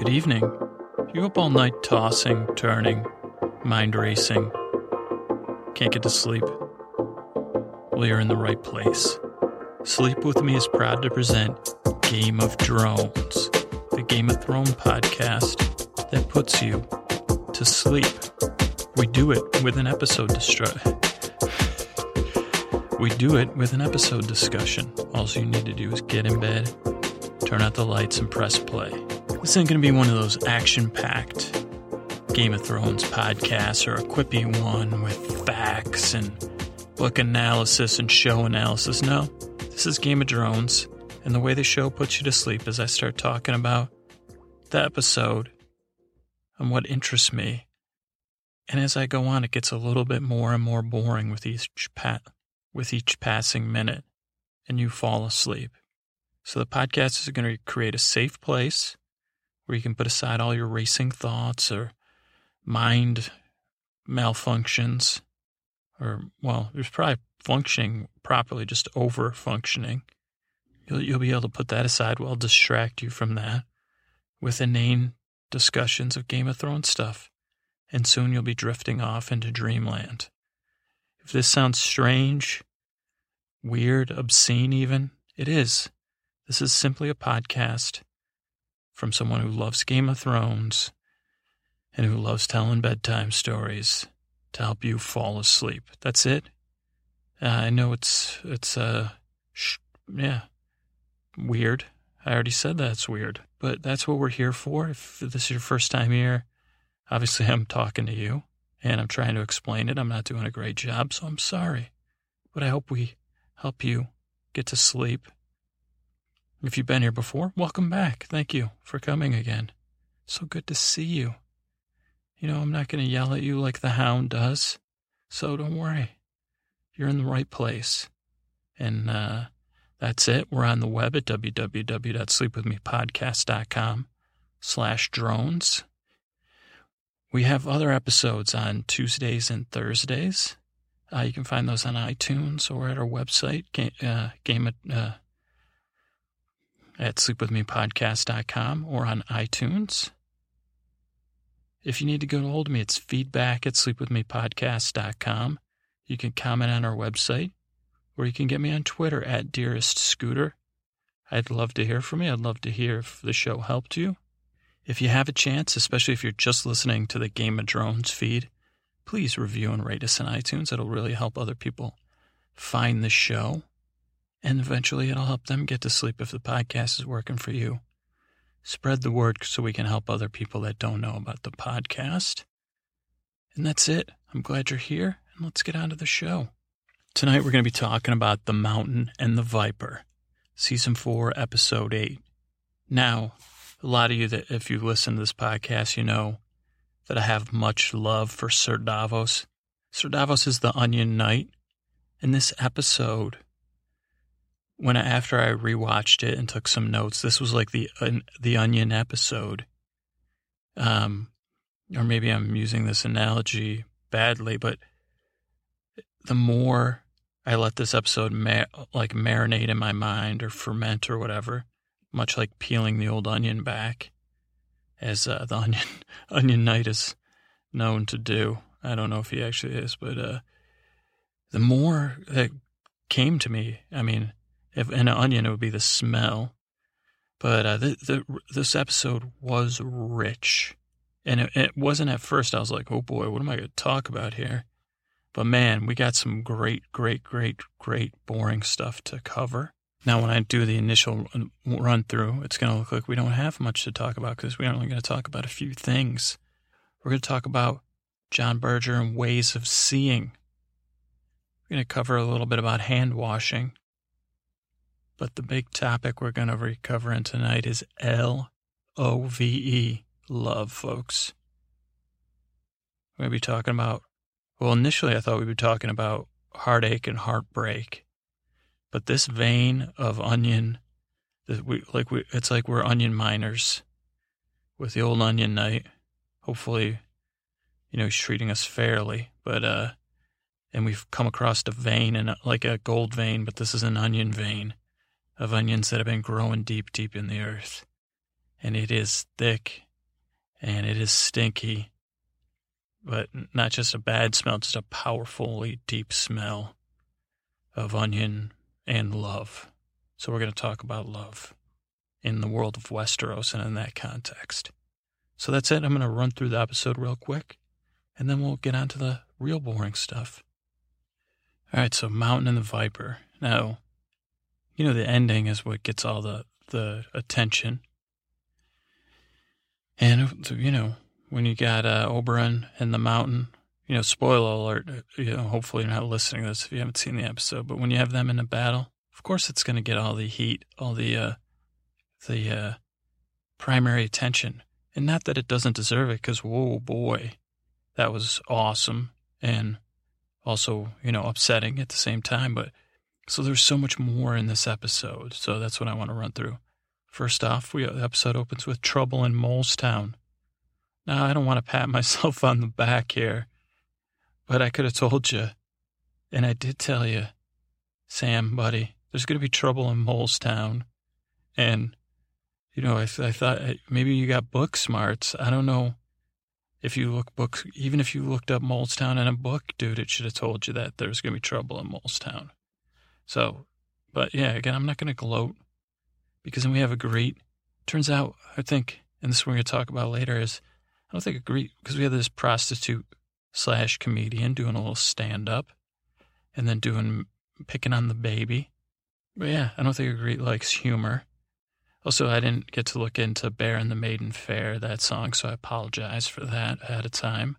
Good evening. You up all night tossing, turning, mind racing, can't get to sleep? Well, you're in the right place. Sleep With Me is proud to present Game of Drones, the Game of Thrones podcast that puts you to sleep. We do it with an episode distru- We do it with an episode discussion. All you need to do is get in bed, turn out the lights, and press play. This ain't going to be one of those action packed Game of Thrones podcasts or a quippy one with facts and book analysis and show analysis. No, this is Game of Drones, and the way the show puts you to sleep is I start talking about the episode and what interests me. And as I go on, it gets a little bit more and more boring with each pat with each passing minute, and you fall asleep. So the podcast is going to create a safe place where you can put aside all your racing thoughts or mind malfunctions, or, well, there's probably functioning properly, just over functioning. You'll, you'll be able to put that aside. We'll distract you from that with inane discussions of Game of Thrones stuff. And soon you'll be drifting off into dreamland. If this sounds strange, weird, obscene, even, it is. This is simply a podcast from someone who loves Game of Thrones and who loves telling bedtime stories to help you fall asleep. That's it. Uh, I know it's it's uh sh- yeah weird. I already said that's weird, but that's what we're here for. If this is your first time here, obviously I'm talking to you and I'm trying to explain it. I'm not doing a great job, so I'm sorry. But I hope we help you get to sleep if you've been here before, welcome back. Thank you for coming again. So good to see you. You know, I'm not going to yell at you like the hound does, so don't worry. You're in the right place. And uh, that's it. We're on the web at www.sleepwithmepodcast.com slash drones. We have other episodes on Tuesdays and Thursdays. Uh, you can find those on iTunes or at our website, game, uh, game uh, at sleepwithmepodcast.com or on iTunes. If you need to get a hold of me, it's feedback at sleepwithmepodcast.com. You can comment on our website, or you can get me on Twitter at Dearest Scooter. I'd love to hear from you. I'd love to hear if the show helped you. If you have a chance, especially if you're just listening to the Game of Drones feed, please review and rate us on iTunes. It'll really help other people find the show and eventually it'll help them get to sleep if the podcast is working for you. Spread the word so we can help other people that don't know about the podcast. And that's it. I'm glad you're here, and let's get on to the show. Tonight we're going to be talking about The Mountain and the Viper, Season 4, Episode 8. Now, a lot of you that, if you listen to this podcast, you know that I have much love for Sir Davos. Sir Davos is the Onion Knight. In this episode, when I, after I rewatched it and took some notes, this was like the uh, the Onion episode. Um, or maybe I'm using this analogy badly, but the more I let this episode ma- like marinate in my mind or ferment or whatever, much like peeling the old onion back, as uh, the onion onion knight is known to do. I don't know if he actually is, but uh, the more that came to me, I mean, if an onion, it would be the smell. But uh, the, the, this episode was rich. And it, it wasn't at first, I was like, oh boy, what am I going to talk about here? But man, we got some great, great, great, great boring stuff to cover. Now, when I do the initial run through, it's going to look like we don't have much to talk about because we're only going to talk about a few things. We're going to talk about John Berger and ways of seeing. We're going to cover a little bit about hand washing. But the big topic we're going to be covering tonight is L O V E, love, folks. We're going to be talking about, well, initially I thought we'd be talking about heartache and heartbreak. But this vein of onion, that we, like we, it's like we're onion miners with the old onion knight. Hopefully, you know, he's treating us fairly. But, uh, and we've come across a vein and like a gold vein, but this is an onion vein of onions that have been growing deep, deep in the earth. And it is thick and it is stinky, but not just a bad smell, just a powerfully deep smell of onion and love. So we're going to talk about love in the world of Westeros and in that context. So that's it. I'm going to run through the episode real quick, and then we'll get on to the real boring stuff. All right, so Mountain and the Viper. Now, you know the ending is what gets all the the attention, and you know when you got uh, Oberyn and the Mountain. You know, spoiler alert. You know, hopefully you're not listening to this if you haven't seen the episode. But when you have them in a battle, of course it's going to get all the heat, all the uh, the uh, primary attention. And not that it doesn't deserve it, because whoa, boy, that was awesome and also, you know, upsetting at the same time. But so there's so much more in this episode. So that's what I want to run through. First off, we, the episode opens with trouble in Molestown. Now, I don't want to pat myself on the back here, but I could have told you, and I did tell you, Sam, buddy, there's going to be trouble in Molestown. And you know, I, th- I thought maybe you got book smarts. I don't know if you look books, even if you looked up Molestown in a book, dude, it should have told you that there's going to be trouble in Molestown. So, but yeah, again, I'm not going to gloat because then we have Ygritte, turns out, I think, and this we're going to talk about later is, I don't think Ygritte, because we have this prostitute slash comedian doing a little stand up and then doing, picking on the baby. But yeah, I don't think a great likes humor. Also, I didn't get to look into Bear and the Maiden Fair, that song, so I apologize for that ahead of time.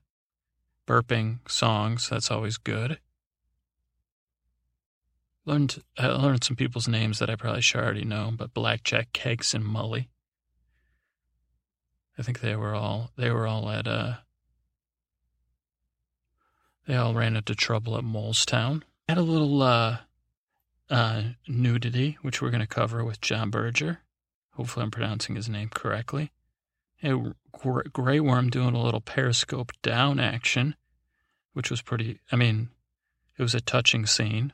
Burping songs, that's always good. Learned, I learned some people's names that I probably should already know, but Blackjack, Kegs, and Mully. I think they were all, they were all at, uh, they all ran into trouble at Molestown. Had a little, uh, uh, nudity, which we're going to cover with John Berger. Hopefully, I'm pronouncing his name correctly. A Grey Worm doing a little periscope down action, which was pretty. I mean, it was a touching scene.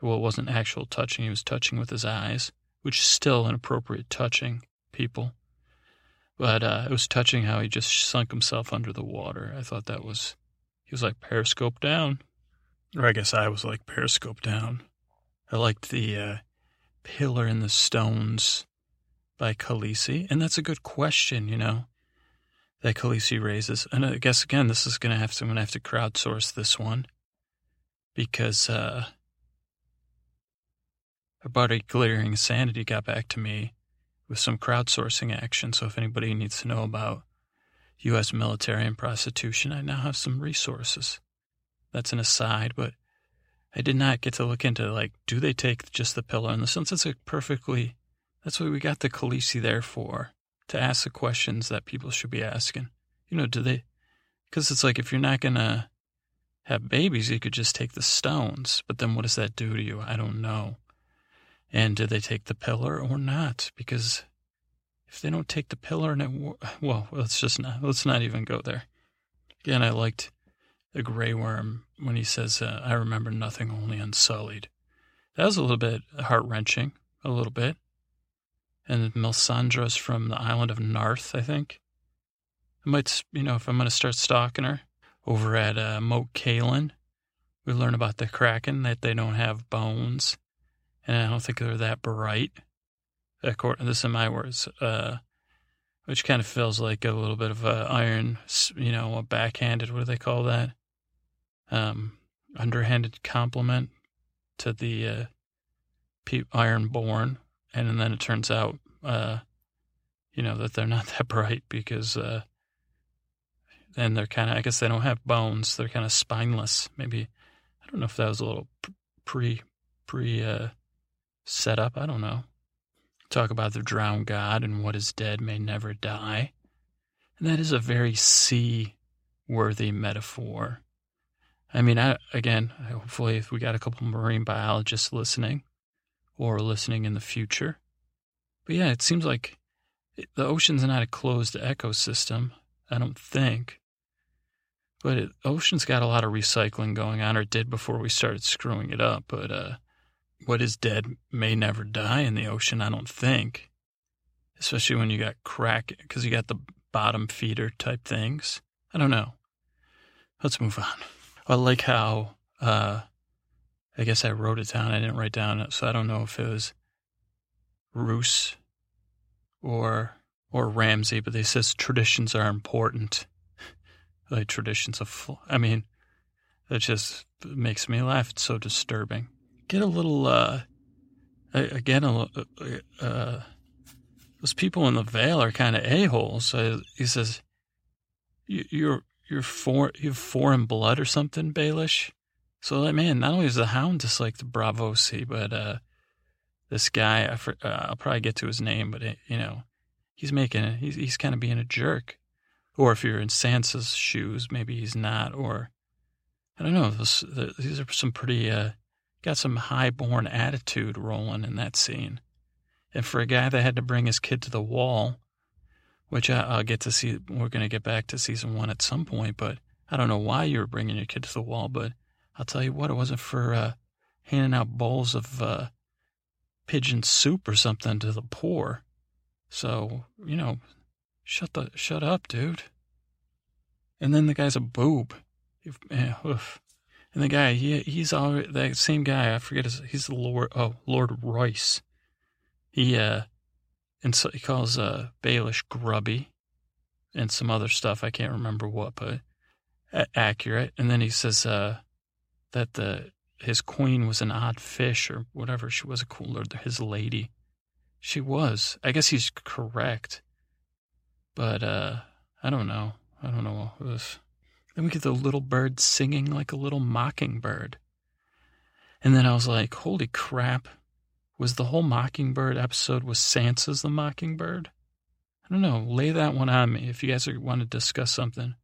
Well, it wasn't actual touching, he was touching with his eyes, which is still inappropriate touching, people. But uh, it was touching how he just sunk himself under the water. I thought that was. He was like periscope down. Or I guess I was like periscope down. I liked the uh, pillar in the stones by Khaleesi? And that's a good question, you know, that Khaleesi raises. And I guess, again, this is going to have to, I'm going to have to crowdsource this one because uh, A body Glaring Sanity got back to me with some crowdsourcing action. So if anybody needs to know about U.S. military and prostitution, I now have some resources. That's an aside, but I did not get to look into like, do they take just the pillar? In the sense, it's a perfectly that's what we got the Khaleesi there for, to ask the questions that people should be asking. You know, do they, because it's like if you're not going to have babies, you could just take the stones. But then what does that do to you? I don't know. And did they take the pillar or not? Because if they don't take the pillar and it, well, let's just not, let's not even go there. Again, I liked the Grey Worm when he says, uh, I remember nothing only unsullied. That was a little bit heart wrenching, a little bit and Melisandre's from the island of Narth, I think. I might, you know, if I'm going to start stalking her over at uh, Moat Cailin, we learn about the Kraken that they don't have bones, and I don't think they're that bright. According, this is my words, uh, which kind of feels like a little bit of a iron, you know, a backhanded. What do they call that? Um, underhanded compliment to the uh, Ironborn and then it turns out, uh, you know, that they're not that bright because, uh, then they're kind of, I guess they don't have bones. They're kind of spineless. Maybe, I don't know if that was a little pre, pre, uh, set up. I don't know. Talk about the drowned god and what is dead may never die. And that is a very sea worthy metaphor. I mean, I, again, hopefully, if we got a couple marine biologists listening, or listening in the future. But yeah, it seems like the ocean's not a closed ecosystem, I don't think. But it, ocean's got a lot of recycling going on, or did before we started screwing it up. But uh, what is dead may never die in the ocean, I don't think. Especially when you got crack, because you got the bottom feeder type things. I don't know. Let's move on. I like how, uh, I guess I wrote it down. I didn't write down, it, so I don't know if it was Roose or or Ramsay, but they says traditions are important. like traditions of, I mean, that just makes me laugh. It's so disturbing. Get a little, uh, again, a, uh, those people in the Vale are kind of a holes. Uh, he says, "You're you're for you have foreign blood or something, Baelish." So, like, man, not only is the Hound just like the Braavosi, but uh, this guy, I for, uh, I'll probably get to his name, but it, you know, he's making it. He's he's kind of being a jerk. Or if you're in Sansa's shoes, maybe he's not. Or I don't know. Those, the, these are some pretty uh, got some high-born attitude rolling in that scene. And for a guy that had to bring his kid to the wall, which I, will get to see, we're going to get back to season one at some point, but I don't know why you were bringing your kid to the wall, but I'll tell you what, it wasn't for uh, handing out bowls of uh, pigeon soup or something to the poor. So, you know, shut the shut up, dude. And then the guy's a boob. Yeah, and the guy, he he's all that same guy. I forget his. He's the Lord. Oh, Lord Royce. He uh, and so he calls uh Baelish grubby, and some other stuff. I can't remember what, but a- accurate. And then he says uh that the his queen was an odd fish or whatever. She was a cooler. His lady, she was. I guess he's correct, but uh, I don't know. I don't know. Was, then we get the little bird singing like a little mockingbird, and then I was like, "Holy crap!" Was the whole mockingbird episode was Sansa's the mockingbird? I don't know. Lay that one on me if you guys want to discuss something.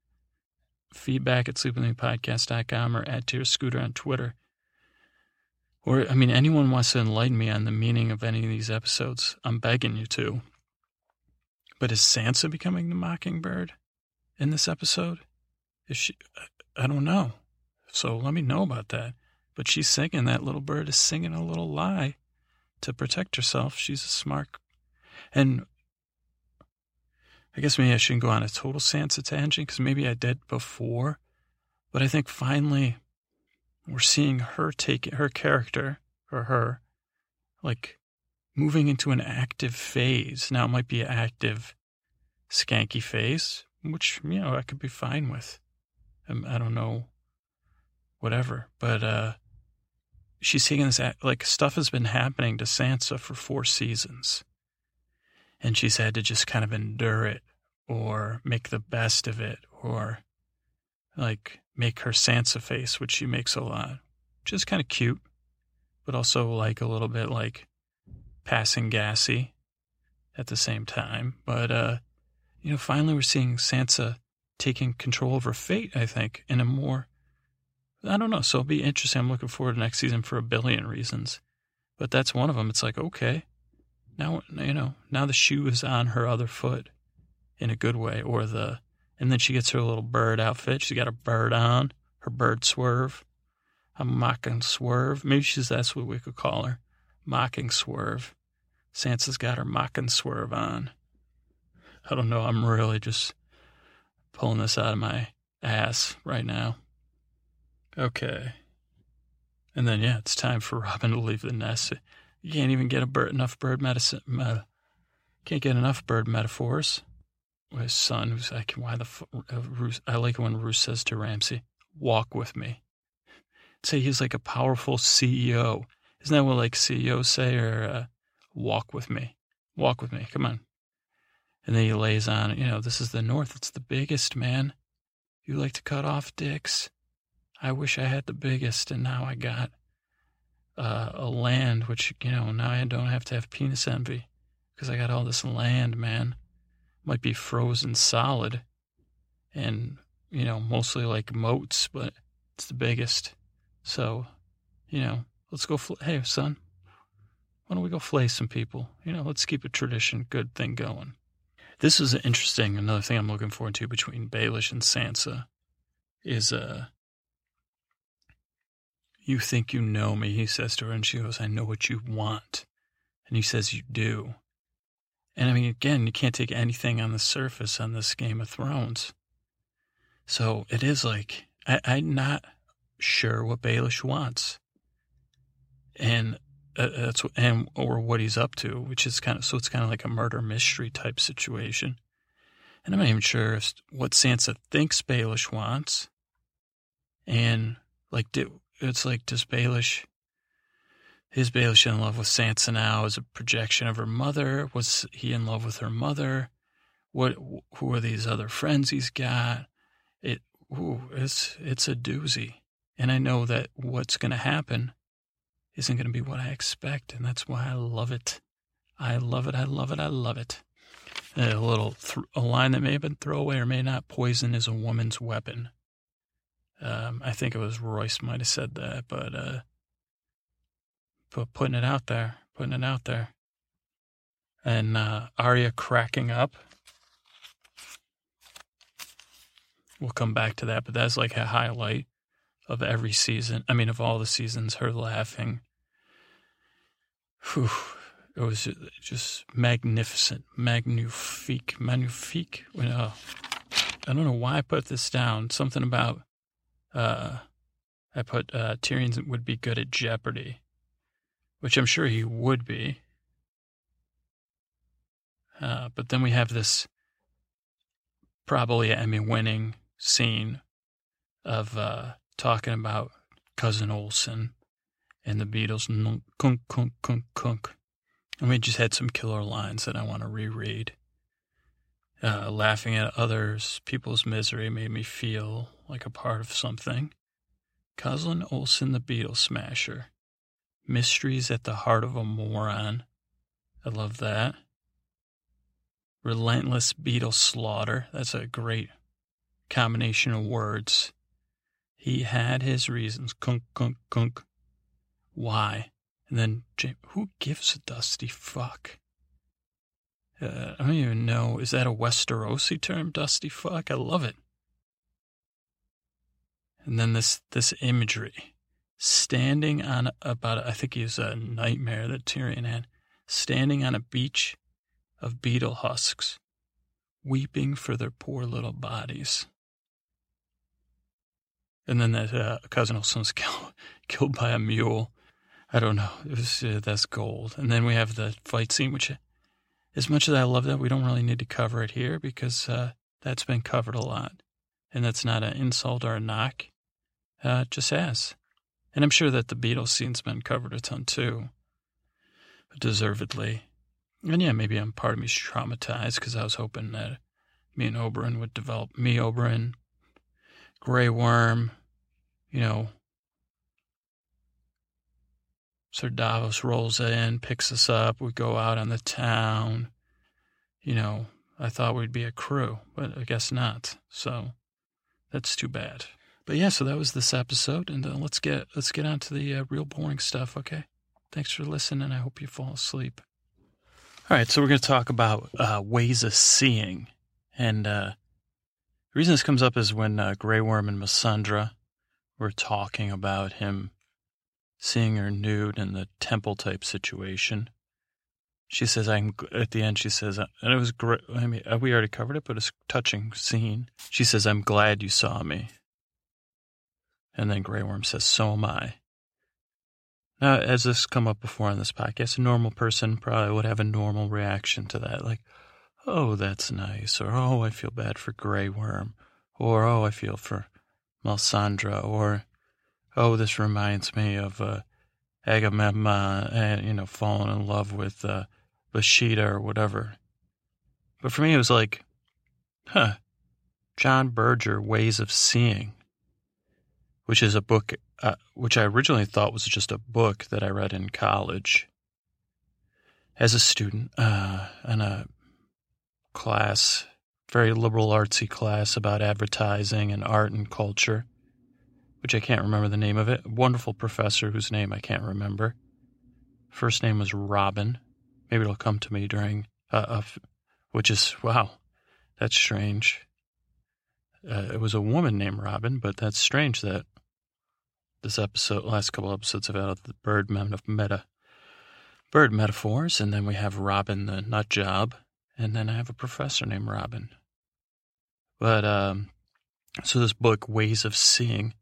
Feedback at sleepwithmepodcast.com or at Dear Scooter on Twitter. Or, I mean, anyone wants to enlighten me on the meaning of any of these episodes, I'm begging you to. But is Sansa becoming the mockingbird in this episode? She? I don't know. So let me know about that. But she's singing, that little bird is singing a little lie to protect herself. She's a smart. And I guess maybe I shouldn't go on a total Sansa tangent because maybe I did before. But I think finally we're seeing her take her character or her like moving into an active phase. Now it might be an active skanky phase, which, you know, I could be fine with. Um, I don't know, whatever. But uh, she's taking this, like, stuff has been happening to Sansa for four seasons. And she's had to just kind of endure it or make the best of it or like make her Sansa face, which she makes a lot, which is kind of cute, but also like a little bit like passing gassy at the same time. But, uh, you know, finally we're seeing Sansa taking control over fate, I think, in a more, I don't know. So it'll be interesting. I'm looking forward to next season for a billion reasons. But that's one of them. It's like, okay, now, you know, now the shoe is on her other foot in a good way, or the and then she gets her little bird outfit. She's got a bird on, her bird swerve, a mocking swerve. Maybe she's that's what we could call her, mocking swerve. Sansa's got her mocking swerve on. I don't know. I'm really just pulling this out of my ass right now. Okay. And then, yeah, it's time for Robin to leave the nest. You can't even get a bird, enough bird medicine. Uh, can't get enough bird metaphors his son, who's like, why the, uh, I like it when Roose says to Ramsay, walk with me. Say he's like a powerful CEO. Isn't that what like CEOs say or uh, walk with me? Walk with me. Come on. And then he lays on, you know, this is the North. It's the biggest, man. You like to cut off dicks. I wish I had the biggest, and now I got uh, a land, which, you know, now I don't have to have penis envy because I got all this land, man might be frozen solid and, you know, mostly like moats, but it's the biggest. So, you know, let's go. Fl- hey, son, why don't we go flay some people? You know, let's keep a tradition, good thing going. This is interesting. Another thing I'm looking forward to between Baelish and Sansa is, uh, you think you know me, he says to her, and she goes, I know what you want. And he says, You do. And I mean, again, you can't take anything on the surface on this Game of Thrones. So it is like, I, I'm not sure what Baelish wants. And uh, that's and or what he's up to, which is kind of so it's kind of like a murder mystery type situation. And I'm not even sure if, what Sansa thinks Baelish wants. And like, it's like, does Baelish is Baelish in love with Sansa now as a projection of her mother? Was he in love with her mother? What? Who are these other friends he's got? It. Ooh, it's it's a doozy, and I know that what's going to happen isn't going to be what I expect, and that's why I love it. I love it. I love it. I love it. A little th- a line that may have been throwaway or may not. Poison is a woman's weapon. Um, I think it was Royce might have said that, but uh, but putting it out there, putting it out there. And uh, Arya cracking up. We'll come back to that, but that's like a highlight of every season. I mean, of all the seasons, her laughing. Whew, it was just magnificent, magnifique, magnifique. Uh, I don't know why I put this down. Something about uh, I put uh, Tyrion would be good at Jeopardy which I'm sure he would be. Uh, but then we have this probably Emmy winning scene of uh, talking about Cousin Orson and the beetles, kunk, kunk, kunk, kunk. And we just had some killer lines that I want to reread. Uh, laughing at others, people's misery made me feel like a part of something. Cousin Orson, the beetle smasher. Mysteries at the heart of a moron. I love that. Relentless beetle slaughter. That's a great combination of words. He had his reasons. Kunk, kunk, kunk. Why? And then, who gives a dusty fuck? Uh, I don't even know. Is that a Westerosi term, dusty fuck? I love it. And then this this imagery standing on about, I think he was a nightmare that Tyrion had, standing on a beach of beetle husks, weeping for their poor little bodies. And then that uh, cousin also was killed, killed by a mule. I don't know. It was, uh, that's gold. And then we have the fight scene, which, as much as I love that, we don't really need to cover it here because uh, that's been covered a lot. And that's not an insult or a knock. Uh, just as. And I'm sure that the beetles scene's been covered a ton too, deservedly. And yeah, maybe I'm part of me's traumatized because I was hoping that me and Oberyn would develop me, Oberyn, Grey Worm, you know. Sir Davos rolls in, picks us up, we go out on the town. You know, I thought we'd be a crew, but I guess not. So that's too bad. But yeah, so that was this episode, and uh, let's get let's get on to the uh, real boring stuff. Okay, thanks for listening. I hope you fall asleep. All right, so we're going to talk about uh, ways of seeing, and uh, the reason this comes up is when uh, Grey Worm and Missandra were talking about him seeing her nude in the temple type situation. She says, "I'm." At the end, she says, uh, and it was great. I mean, we already covered it, but it's a touching scene. She says, "I'm glad you saw me." And then Grey Worm says, So am I. Now, as this come up before on this podcast, a normal person probably would have a normal reaction to that, like, oh, that's nice, or oh, I feel bad for Grey Worm, or oh, I feel for Melisandre, or oh, this reminds me of uh, Agamemnon, and you know, falling in love with uh, or whatever. But for me, it was like, huh, John Berger ways of seeing which is a book uh, which I originally thought was just a book that I read in college. As a student uh, a class, very liberal artsy class about advertising and art and culture, which I can't remember the name of it. Wonderful professor whose name I can't remember. First name was Robin. Maybe it'll come to me during, uh, which is, wow, that's strange. Uh, it was a woman named Robin, but that's strange that this episode, last couple episodes have had the bird meta, bird metaphors, and then we have Robin the nut job, and then I have a professor named Robin. But um, so this book, Ways of Seeing,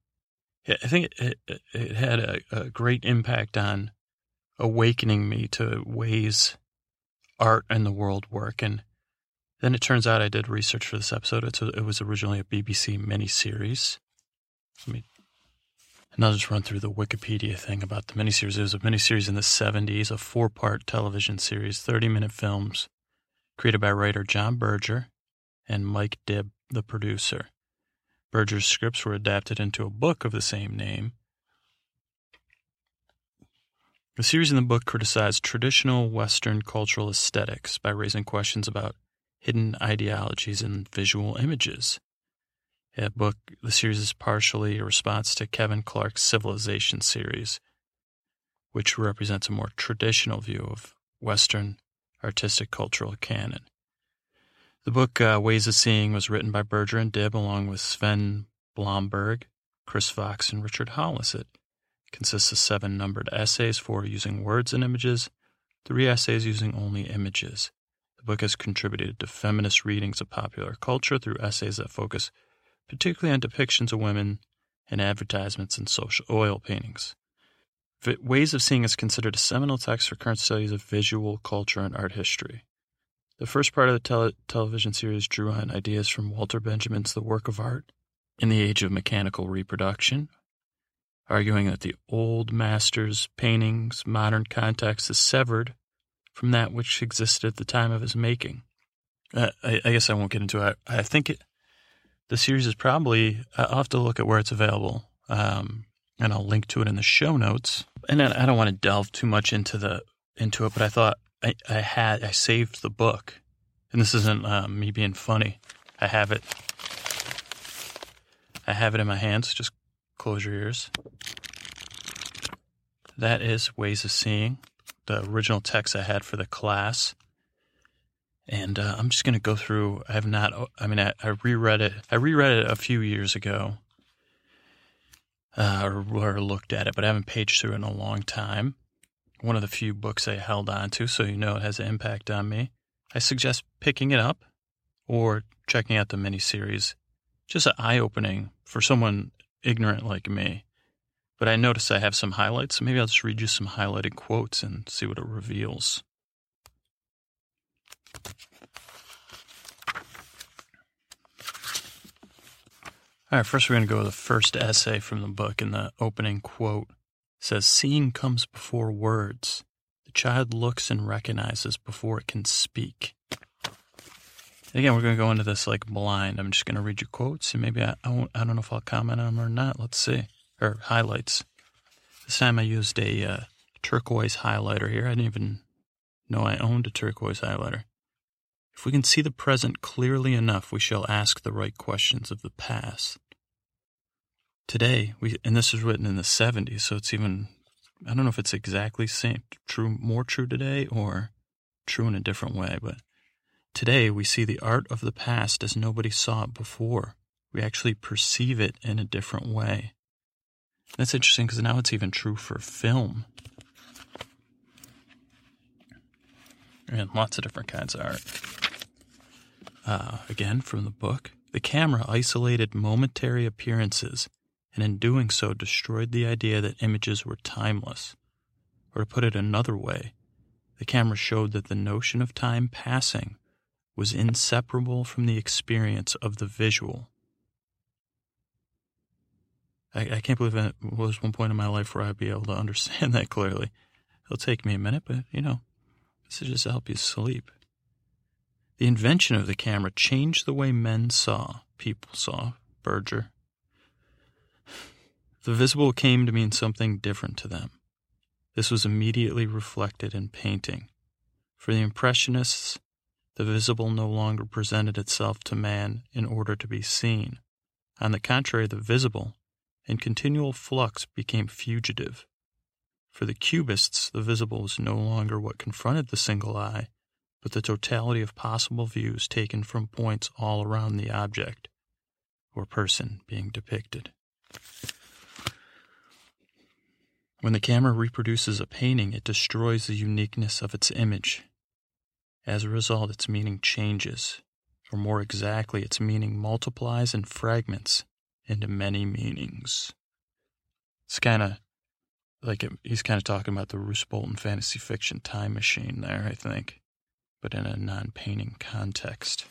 I think it, it, it had a, a great impact on awakening me to ways art and the world work. And then it turns out I did research for this episode. It's it was originally a BBC miniseries. Let me, and I'll just run through the Wikipedia thing about the miniseries. It was a miniseries in the 70s, a four part television series, 30 minute films, created by writer John Berger and Mike Dibb, the producer. Berger's scripts were adapted into a book of the same name. The series in the book criticized traditional Western cultural aesthetics by raising questions about hidden ideologies in visual images. The book, the series is partially a response to Kevin Clark's Civilization series, which represents a more traditional view of Western artistic cultural canon. The book uh, Ways of Seeing was written by Berger and Dibb along with Sven Blomberg, Chris Fox, and Richard Hollis. It consists of seven numbered essays, four using words and images, three essays using only images. The book has contributed to feminist readings of popular culture through essays that focus particularly on depictions of women in advertisements and social oil paintings. Ways of Seeing is considered a seminal text for current studies of visual culture and art history. The first part of the tele- television series drew on ideas from Walter Benjamin's The Work of Art in the Age of Mechanical Reproduction, arguing that the old master's painting's modern context is severed from that which existed at the time of his making. Uh, I, I, guess I won't get into it. I, I think it, the series is probably, I'll have to look at where it's available, um, and I'll link to it in the show notes. And I, I don't want to delve too much into the into it, but I thought I, I had I saved the book, and this isn't uh, me being funny. I have it. I have it in my hands. Just close your ears. That is Ways of Seeing, the original text I had for the class. And uh, I'm just going to go through. I have not. I mean, I, I, reread it. I reread it a few years ago, uh, or, looked at it, but I haven't paged through it in a long time one of the few books I held on to, so you know it has an impact on me. I suggest picking it up or checking out the miniseries. Just an eye opening for someone ignorant like me. But I notice I have some highlights, so maybe I'll just read you some highlighted quotes and see what it reveals. All right, first we're going to go with the first essay from the book and the opening quote says seeing comes before words. The child looks and recognizes before it can speak. Again, we're going to go into this like blind. I'm just going to read you quotes, and maybe I, I, won't, I don't know if I'll comment on them or not. Let's see. Or highlights. This time I used a uh, turquoise highlighter here. I didn't even know I owned a turquoise highlighter. If we can see the present clearly enough, we shall ask the right questions of the past today we and this was written in the 70s so it's even i don't know if it's exactly same true more true today or true in a different way but today we see the art of the past as nobody saw it before. We actually perceive it in a different way. That's interesting because now it's even true for film. And lots of different kinds of art. Uh, again from the book the camera isolated momentary appearances and in doing so destroyed the idea that images were timeless. Or to put it another way, the camera showed that the notion of time passing was inseparable from the experience of the visual. I, I can't believe that was one point in my life where I'd be able to understand that clearly. It'll take me a minute, but you know, this is just to help you sleep. The invention of the camera changed the way men saw, people saw, Berger, the visible came to mean something different to them. This was immediately reflected in painting. For the Impressionists, the visible no longer presented itself to man in order to be seen. On the contrary, the visible, in continual flux, became fugitive. For the Cubists, the visible was no longer what confronted the single eye, but the totality of possible views taken from points all around the object or person being depicted. When the camera reproduces a painting, it destroys the uniqueness of its image. As a result, its meaning changes, or more exactly, its meaning multiplies and fragments into many meanings. It's kind of like it, he's kind of talking about the Roose Bolton fantasy fiction time machine there, I think, but in a non painting context.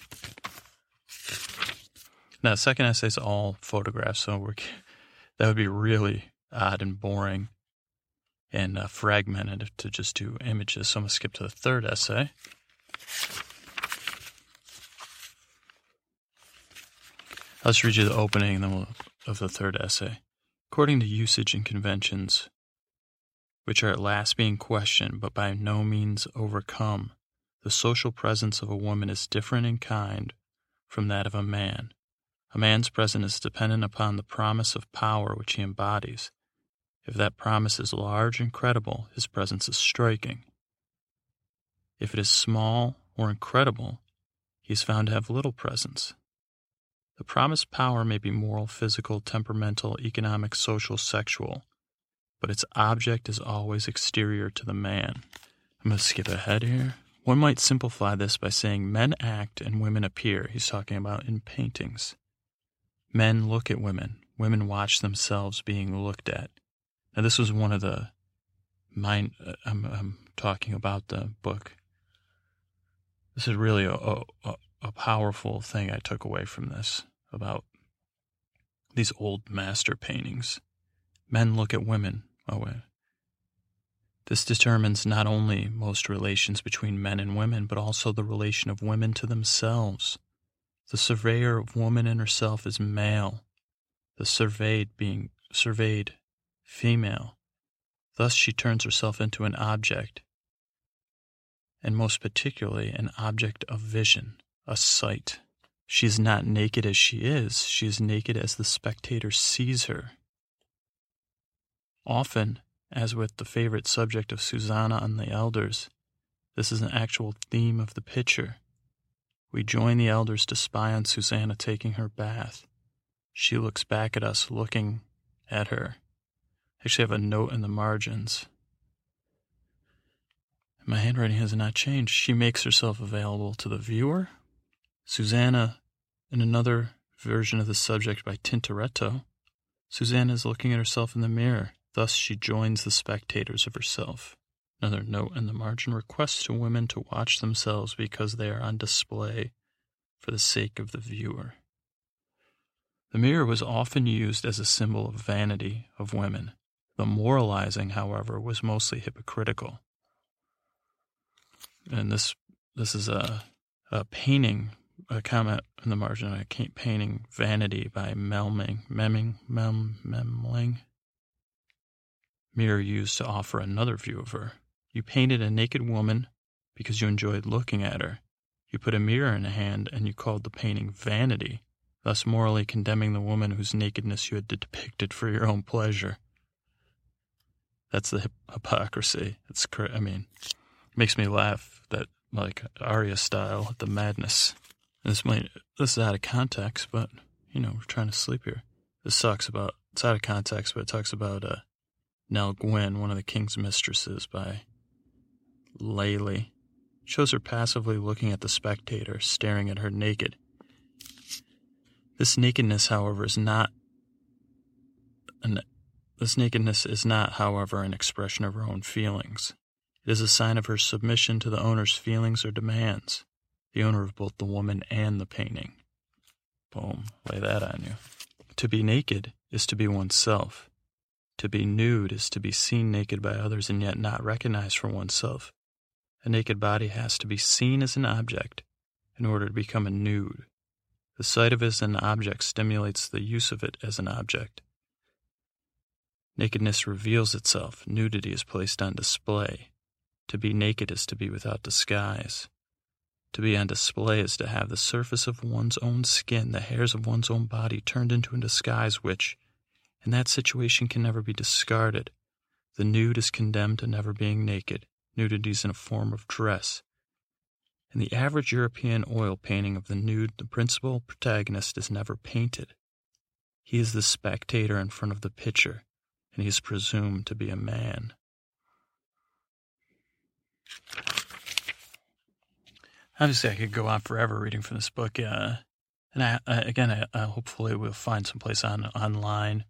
Now, the second essay is all photographs, so that would be really odd and boring and uh, fragmented to just do images. So I'm going to skip to the third essay. I'll just read you the opening of the third essay. According to usage and conventions, which are at last being questioned but by no means overcome, the social presence of a woman is different in kind from that of a man. A man's presence is dependent upon the promise of power which he embodies. If that promise is large and credible, his presence is striking. If it is small or incredible, he is found to have little presence. The promised power may be moral, physical, temperamental, economic, social, sexual, but its object is always exterior to the man. I'm going to skip ahead here. One might simplify this by saying men act and women appear. He's talking about in paintings. Men look at women, women watch themselves being looked at. Now, this was one of the mind. Uh, I'm, I'm talking about the book. This is really a, a, a powerful thing I took away from this about these old master paintings. Men look at women. Oh, wait. this determines not only most relations between men and women, but also the relation of women to themselves. The surveyor of woman in herself is male, the surveyed being surveyed female. Thus she turns herself into an object, and most particularly an object of vision, a sight. She is not naked as she is, she is naked as the spectator sees her. Often, as with the favorite subject of Susanna and the elders, this is an actual theme of the picture. We join the elders to spy on Susanna taking her bath. She looks back at us, looking at her. Actually have a note in the margins. My handwriting has not changed. She makes herself available to the viewer. Susanna in another version of the subject by Tintoretto, Susanna is looking at herself in the mirror. Thus, she joins the spectators of herself. Another note in the margin requests to women to watch themselves because they are on display for the sake of the viewer. The mirror was often used as a symbol of vanity of women. The moralizing, however, was mostly hypocritical. And this this is a, a painting a comment in the margin a painting Vanity by Melming, Memming, Mem, Memling. Mirror used to offer another view of her. You painted a naked woman because you enjoyed looking at her. You put a mirror in a hand and you called the painting Vanity, thus morally condemning the woman whose nakedness you had depicted for your own pleasure. That's the hypocrisy. It's, I mean, it makes me laugh that, like, Arya style, the madness. This might this is out of context, but you know we're trying to sleep here. This talks about it's out of context, but it talks about uh, Nell Gwyn, one of the king's mistresses, by Lely. Shows her passively looking at the spectator, staring at her naked. This nakedness, however, is not an, this nakedness is not, however, an expression of her own feelings. It is a sign of her submission to the owner's feelings or demands the owner of both the woman and the painting. Boom, lay that on you. To be naked is to be oneself. To be nude is to be seen naked by others and yet not recognized for oneself. A naked body has to be seen as an object in order to become a nude. The sight of it as an object stimulates the use of it as an object. Nakedness reveals itself, nudity is placed on display. To be naked is to be without disguise. To be on display is to have the surface of one's own skin, the hairs of one's own body turned into a disguise which, in that situation, can never be discarded. The nude is condemned to never being naked. Nudity is in a form of dress. In the average European oil painting of the nude, the principal protagonist is never painted. He is the spectator in front of the picture, and he's presumed to be a man. obviously I could go on forever reading from this book. Uh, and I, I again, I, I hopefully we'll find some place on online.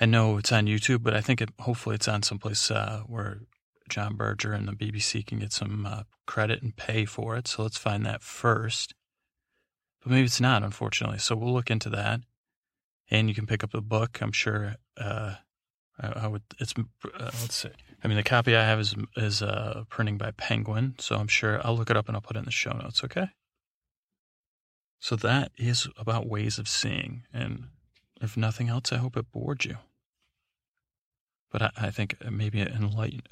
I know it's on YouTube, but I think it, hopefully it's on someplace uh, where John Berger and the BBC can get some uh, credit and pay for it. So let's find that first. But maybe it's not, unfortunately. So we'll look into that. And you can pick up the book. I'm sure. Uh, I, I, would. It's. Uh, let's see. I mean, the copy I have is is uh, printing by Penguin, so I'm sure I'll look it up and I'll put it in the show notes. Okay. So that is about ways of seeing, and if nothing else, I hope it bored you. But I, I think maybe it enlightened,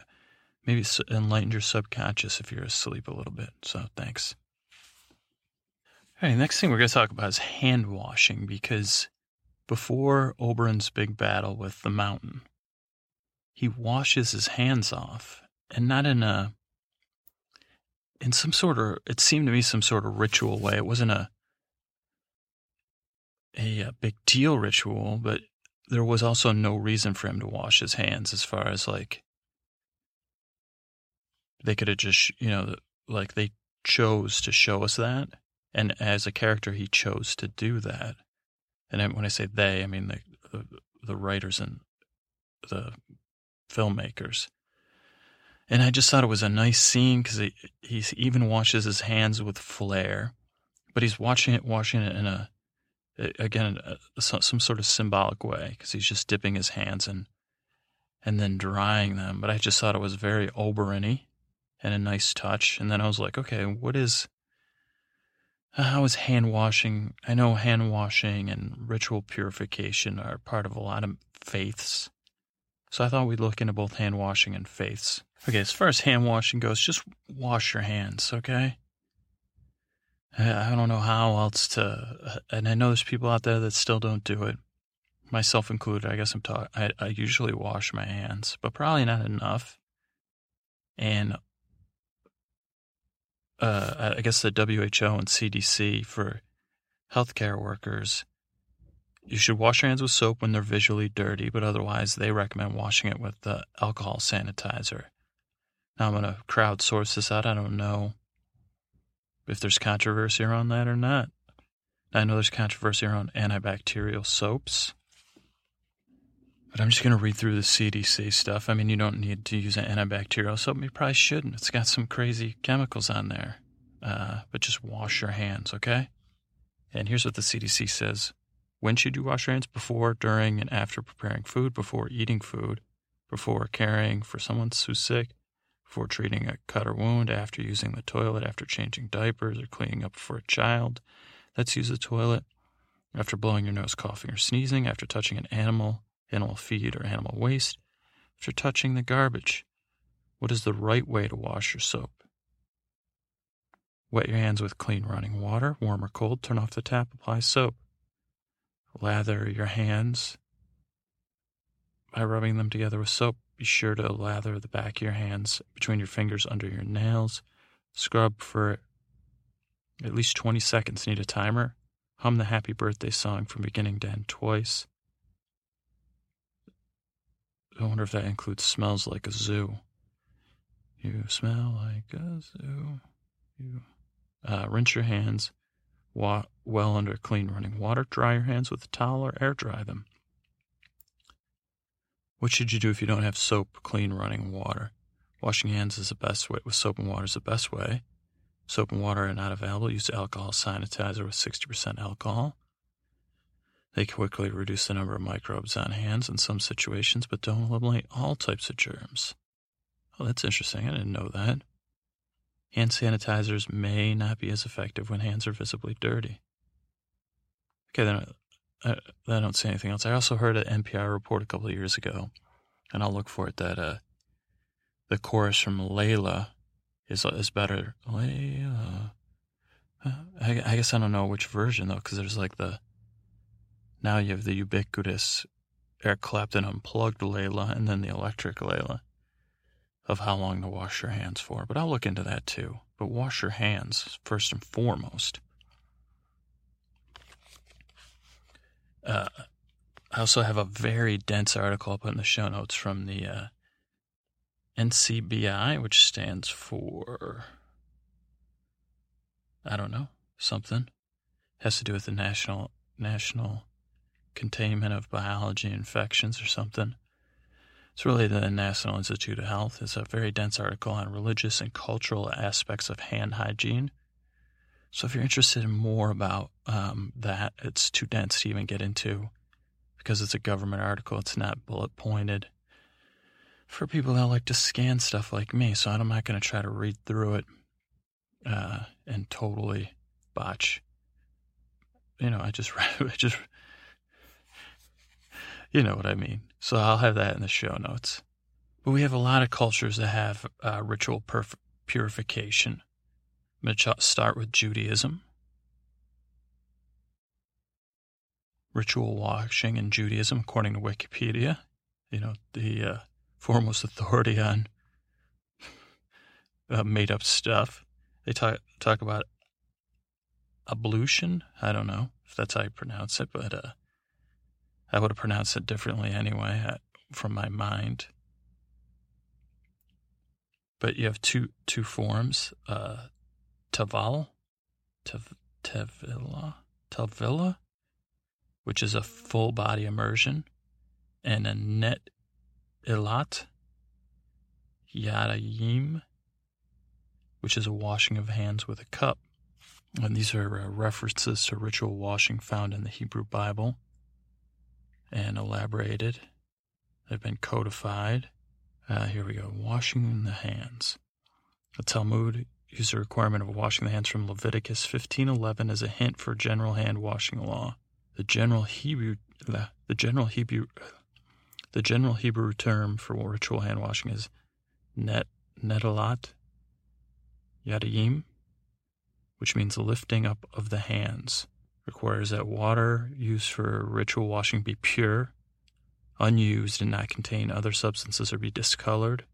maybe enlightened your subconscious if you're asleep a little bit. So thanks. All right, next thing we're going to talk about is hand washing because before Oberyn's big battle with the mountain, he washes his hands off, and not in a in some sort of it seemed to me some sort of ritual way. It wasn't a a, a big deal ritual, but there was also no reason for him to wash his hands as far as like they could have just you know like they chose to show us that. And as a character he chose to do that and when i say they i mean the the, the writers and the filmmakers and i just thought it was a nice scene because he, he even washes his hands with flair but he's watching it washing it in a again some sort of symbolic way because he's just dipping his hands in and then drying them. But I just thought it was very Oberyn and a nice touch. And then I was like, okay, what is how is hand washing? I know hand washing and ritual purification are part of a lot of faiths. So I thought we'd look into both hand washing and faiths. Okay, as far as hand washing goes, just wash your hands, okay? I don't know how else to, and I know there's people out there that still don't do it, myself included. I guess I'm talking. I, usually wash my hands, but probably not enough. And uh, I guess the WHO and CDC for healthcare workers, you should wash your hands with soap when they're visually dirty, but otherwise they recommend washing it with the alcohol sanitizer. Now I'm going to crowdsource this out. I don't know if there's controversy around that or not. I know there's controversy around antibacterial soaps. But I'm just going to read through the CDC stuff. I mean, you don't need to use an antibacterial soap. You probably shouldn't. It's got some crazy chemicals on there. Uh, but just wash your hands, okay? And here's what the CDC says When should you wash your hands? Before, during, and after preparing food, before eating food, before caring for someone who's sick, before treating a cut or wound, after using the toilet, after changing diapers or cleaning up for a child that's used the toilet, after blowing your nose, coughing, or sneezing, after touching an animal, animal feed, or animal waste, after touching the garbage. What is the right way to wash your soap? Wet your hands with clean running water, warm or cold, turn off the tap, apply soap. Lather your hands by rubbing them together with soap. Be sure to lather the back of your hands between your fingers under your nails. Scrub for at least 20 seconds. Need a timer? Hum the happy birthday song from beginning to end twice. I wonder if that includes smells like a zoo. You smell like a zoo. You uh, rinse your hands wa- well under clean running water. Dry your hands with a towel or air dry them. What should you do if you don't have soap, clean running water? Washing hands is the best way. With soap and water is the best way. Soap and water are not available. Use alcohol sanitizer with 60% alcohol. They quickly reduce the number of microbes on hands in some situations, but don't eliminate all types of germs. Oh, that's interesting. I didn't know that. Hand sanitizers may not be as effective when hands are visibly dirty. Okay, then I, I don't say anything else. I also heard an NPR report a couple of years ago, and I'll look for it, that uh, the chorus from Layla is, is better. Layla. Uh, I, I guess I don't know which version, though, because there's like the. Now you have the ubiquitous Eric Clapton unplugged Layla and then the electric Layla of how long to wash your hands for. But I'll look into that too. But wash your hands first and foremost. Uh, I also have a very dense article I'll put in the show notes from the uh, NCBI, which stands for I don't know, something. Has to do with the national national containment of biology infections or something. It's really the National Institute of Health. It's a very dense article on religious and cultural aspects of hand hygiene. So if you're interested in more about um, that, it's too dense to even get into because it's a government article. It's not bullet pointed for people that like to scan stuff like me. So I'm not going to try to read through it uh, and totally botch. You know, I just, I just, you know what I mean. So I'll have that in the show notes. But we have a lot of cultures that have uh, ritual perf- purification. I'm going to start with Judaism. Ritual washing in Judaism, according to Wikipedia, you know, the uh, foremost authority on uh, made up stuff. They talk talk about ablution. I don't know if that's how you pronounce it, but uh, I would have pronounced it differently anyway uh, from my mind. But you have two two forms, uh, taval, tav, tevilla, tavilla, which is a full body immersion, and a net ilat, yadayim, which is a washing of hands with a cup. And these are uh, references to ritual washing found in the Hebrew Bible and elaborated. They've been codified. Uh, here we go. Washing the hands. The Talmud uses a requirement of washing the hands from Leviticus 15:11 as a hint for general hand washing law. The general Hebrew, the general Hebrew, the general Hebrew term for ritual hand washing is net netalat yadayim, which means lifting up of the hands requires that water used for ritual washing be pure, unused, and not contain other substances or be discolored.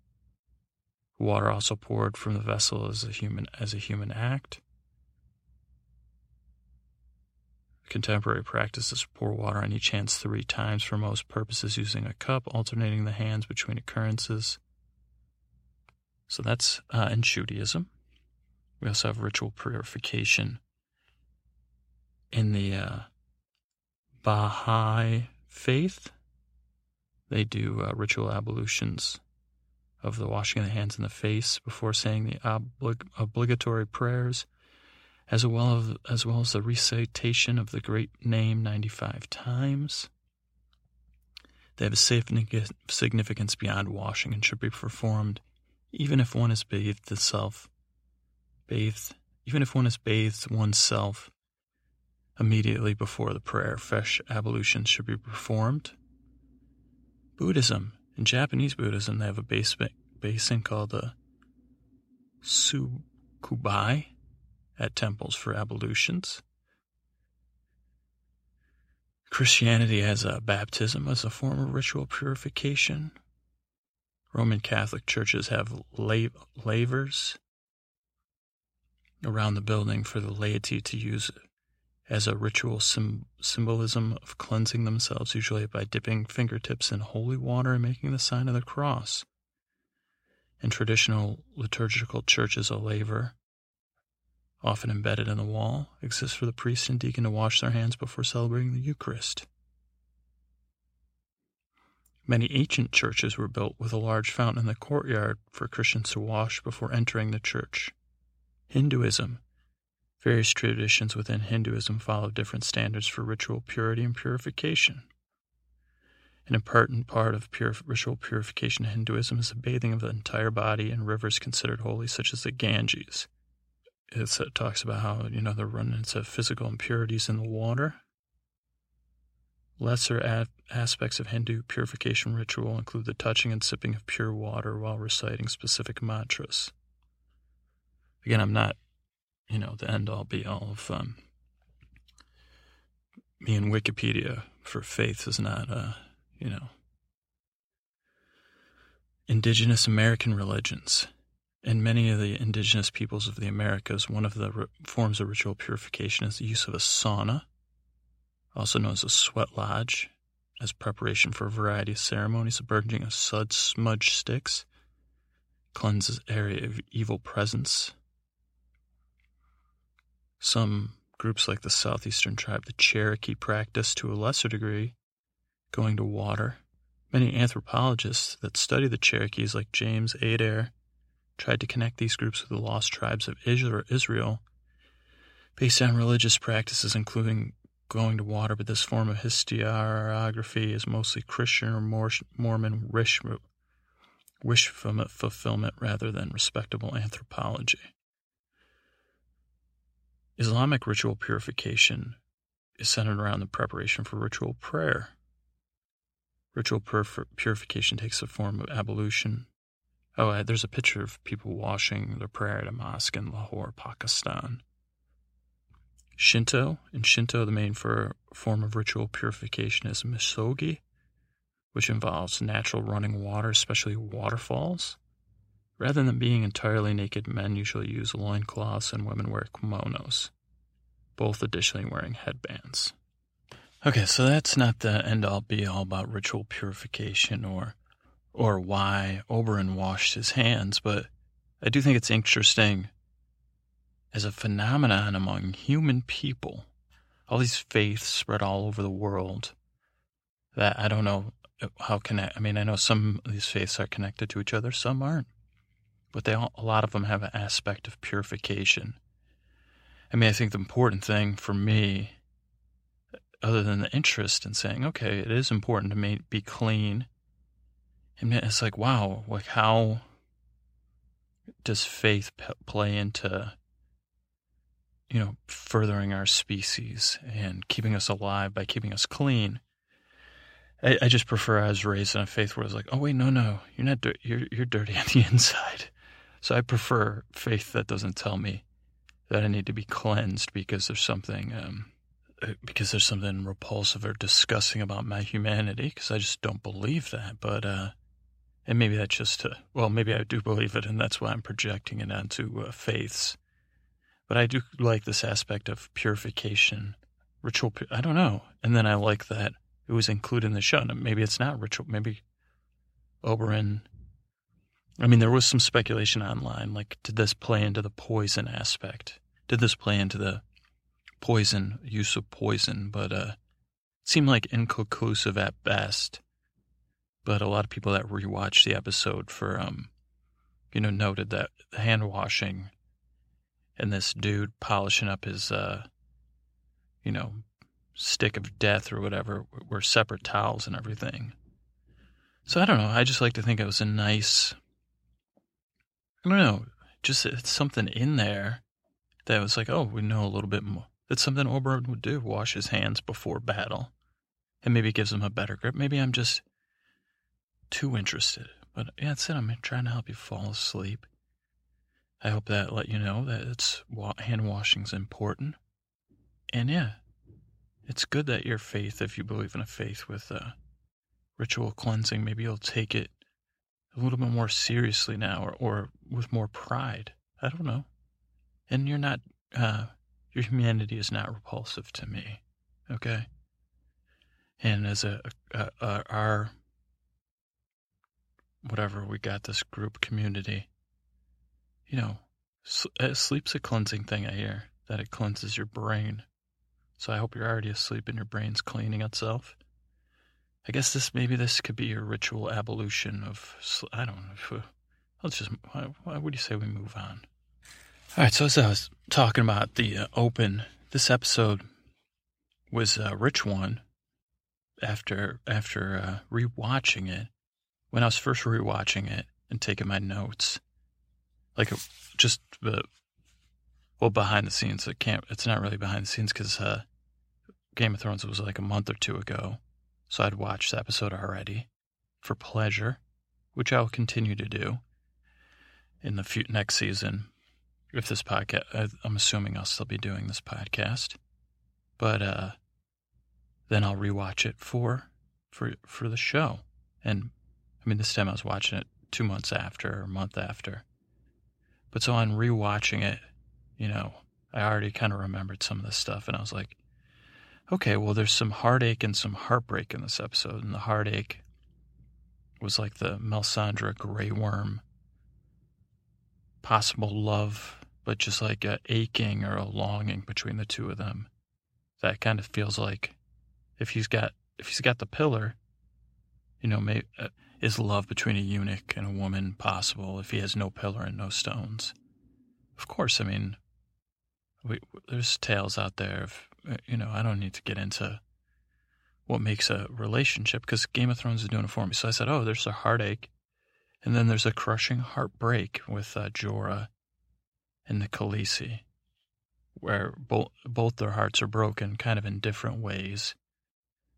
Water also poured from the vessel as a human as a human act. Contemporary practice is pour water on each hand three times for most purposes using a cup, alternating the hands between occurrences. So that's uh, in Judaism. We also have ritual purification in the uh, Baha'i faith, they do uh, ritual ablutions of the washing of the hands and the face before saying the oblig- obligatory prayers, as well as, as well as the recitation of the great name 95 times. They have a significance beyond washing and should be performed even if one is bathed itself, bathed, even if one has bathed oneself Immediately before the prayer, fresh ablutions should be performed. Buddhism. In Japanese Buddhism, they have a basin called the Sukubai at temples for ablutions. Christianity has a baptism as a form of ritual purification. Roman Catholic churches have lavers around the building for the laity to use as a ritual sim- symbolism of cleansing themselves, usually by dipping fingertips in holy water and making the sign of the cross. In traditional liturgical churches, a laver, often embedded in the wall, exists for the priest and deacon to wash their hands before celebrating the Eucharist. Many ancient churches were built with a large fountain in the courtyard for Christians to wash before entering the church. Hinduism Various traditions within Hinduism follow different standards for ritual purity and purification. An important part of ritual purification in Hinduism is the bathing of the entire body in rivers considered holy, such as the Ganges. It uh, talks about how, you know, the remnants of physical impurities in the water. Lesser ad- aspects of Hindu purification ritual include the touching and sipping of pure water while reciting specific mantras. Again, I'm not you know, the end all be all of um, me and Wikipedia for faith is not, uh, you know, indigenous American religions. In many of the indigenous peoples of the Americas, one of the forms of ritual purification is the use of a sauna, also known as a sweat lodge, as preparation for a variety of ceremonies. The burning of sud smudge sticks cleanses area of evil presence some groups like the southeastern tribe, the Cherokee, practice to a lesser degree going to water. Many anthropologists that study the Cherokees, like James Adair, tried to connect these groups with the lost tribes of Israel based on religious practices, including going to water, but this form of historiography is mostly Christian or Mormon wish, wish fulfillment rather than respectable anthropology. Islamic ritual purification is centered around the preparation for ritual prayer. Ritual purification takes the form of ablution. Oh, there's a picture of people washing their prayer at a mosque in Lahore, Pakistan. Shinto. In Shinto, the main form of ritual purification is misogi, which involves natural running water, especially waterfalls. Rather than being entirely naked, men usually use loincloths and women wear kimonos, both additionally wearing headbands. Okay, so that's not the end all be all about ritual purification or or why Oberyn washed his hands, but I do think it's interesting as a phenomenon among human people. All these faiths spread all over the world that I don't know how connect. I mean, I know some of these faiths are connected to each other, some aren't, but they all, a lot of them have an aspect of purification. I mean, I think the important thing for me, other than the interest in saying, okay, it is important to me be clean. I mean, it's like, wow, like how does faith play into you know, furthering our species and keeping us alive by keeping us clean. I, I just prefer I was raised in a faith where it's like, oh wait, no, no, you're not, dir- you're you're dirty on the inside. So I prefer faith that doesn't tell me that I need to be cleansed because there's something, um, because there's something repulsive or disgusting about my humanity. Because I just don't believe that. But uh, and maybe that's just, uh, well, maybe I do believe it, and that's why I'm projecting it onto uh, faiths but I do like this aspect of purification, ritual. I don't know. And then I like that it was included in the show. And maybe it's not ritual. Maybe Oberyn. I mean, there was some speculation online. Like, did this play into the poison aspect? Did this play into the poison use of poison? But uh, it seemed like inconclusive at best. But a lot of people that rewatched the episode for um, you know, noted that hand washing and this dude polishing up his, uh, you know, stick of death or whatever were separate towels and everything. So I don't know. I just like to think it was a nice, I don't know, just it's something in there that was like, oh, we know a little bit more. That's something Oberyn would do, wash his hands before battle. And maybe it gives him a better grip. Maybe I'm just too interested. But yeah, that's it. I'm trying to help you fall asleep. I hope that let you know that it's hand washing is important. And yeah, it's good that your faith, if you believe in a faith with uh, ritual cleansing, maybe you'll take it a little bit more seriously now or, or with more pride. I don't know. And you're not, uh, your humanity is not repulsive to me. Okay. And as a, a, a our, whatever, we got this group community you know, uh, sleep's a cleansing thing, I hear, that it cleanses your brain. So I hope you're already asleep and your brain's cleaning itself. I guess this maybe this could be your ritual ablution of I don't know. Let's just why, why would you say we move on? All right. So as I was talking about the uh, open, this episode was a rich one. After after uh, rewatching it, when I was first rewatching it and taking my notes, like just the well behind the scenes. It can't. It's not really behind the scenes because uh, Game of Thrones was like a month or two ago, so I'd watched the episode already for pleasure, which I'll continue to do in the few, next season. If this podcast, I'm assuming I'll still be doing this podcast, but uh, then I'll rewatch it for for for the show. And I mean, this time I was watching it two months after or a month after. But so on rewatching it, you know, I already kind of remembered some of this stuff, and I was like, okay, well, there's some heartache and some heartbreak in this episode, and the heartache was like the Missandei Grey Worm possible love but just like a aching or a longing between the two of them. That kind of feels like if he's got if he's got the pillar, you know, may, uh, is love between a eunuch and a woman possible if he has no pillar and no stones? Of course, I mean, we, there's tales out there of, you know, I don't need to get into what makes a relationship because Game of Thrones is doing it for me. So I said, oh, there's a heartache. And then there's a crushing heartbreak with uh, Jorah and the Khaleesi, where both both their hearts are broken kind of in different ways.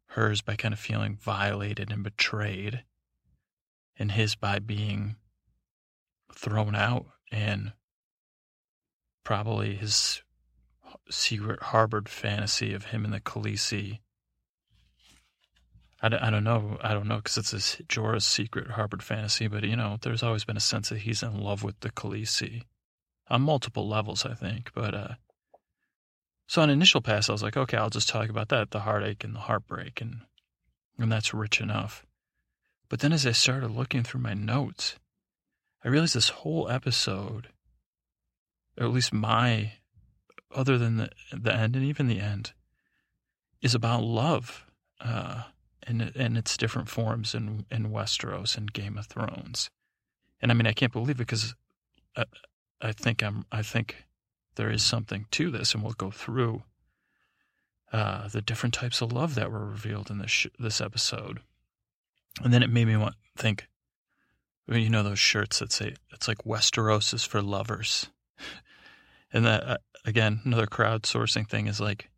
Hers by kind of feeling violated and betrayed, and his by being thrown out and probably his secret harbored fantasy of him and the Khaleesi I, I don't know. I don't know because it's a Jorah's secret harbored fantasy, but you know, there's always been a sense that he's in love with the Khaleesi on multiple levels, I think. But uh, so on initial pass, I was like, okay, I'll just talk about that, the heartache and the heartbreak, and and that's rich enough. But then as I started looking through my notes, I realized this whole episode, or at least my, other than the the end and even the end, is about love. Uh, in, in its different forms in, in Westeros and Game of Thrones. And I mean, I can't believe it because I, I think I'm, I think there is something to this, and we'll go through uh, the different types of love that were revealed in this sh- this episode. And then it made me want think, you know, those shirts that say it's like Westeros is for lovers, and that uh, again, another crowdsourcing thing is like,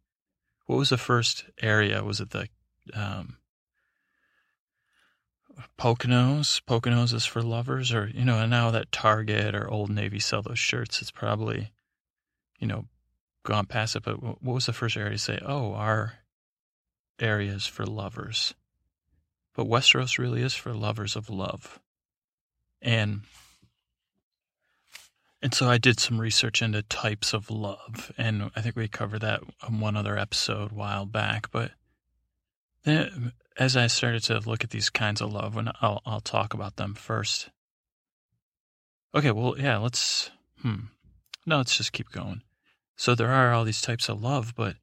what was the first area? Was it the um, Poconos. Poconos is for lovers, or you know, and now that Target or Old Navy sell those shirts, it's probably, you know, gone past it. But what was the first area to say? Oh, our area is for lovers. But Westeros really is for lovers of love, and and so I did some research into types of love, and I think we covered that on one other episode a while back. But then as I started to look at these kinds of love, and I'll I'll talk about them first. Okay, well, yeah, let's. Hmm. No, let's just keep going. So there are all these types of love, but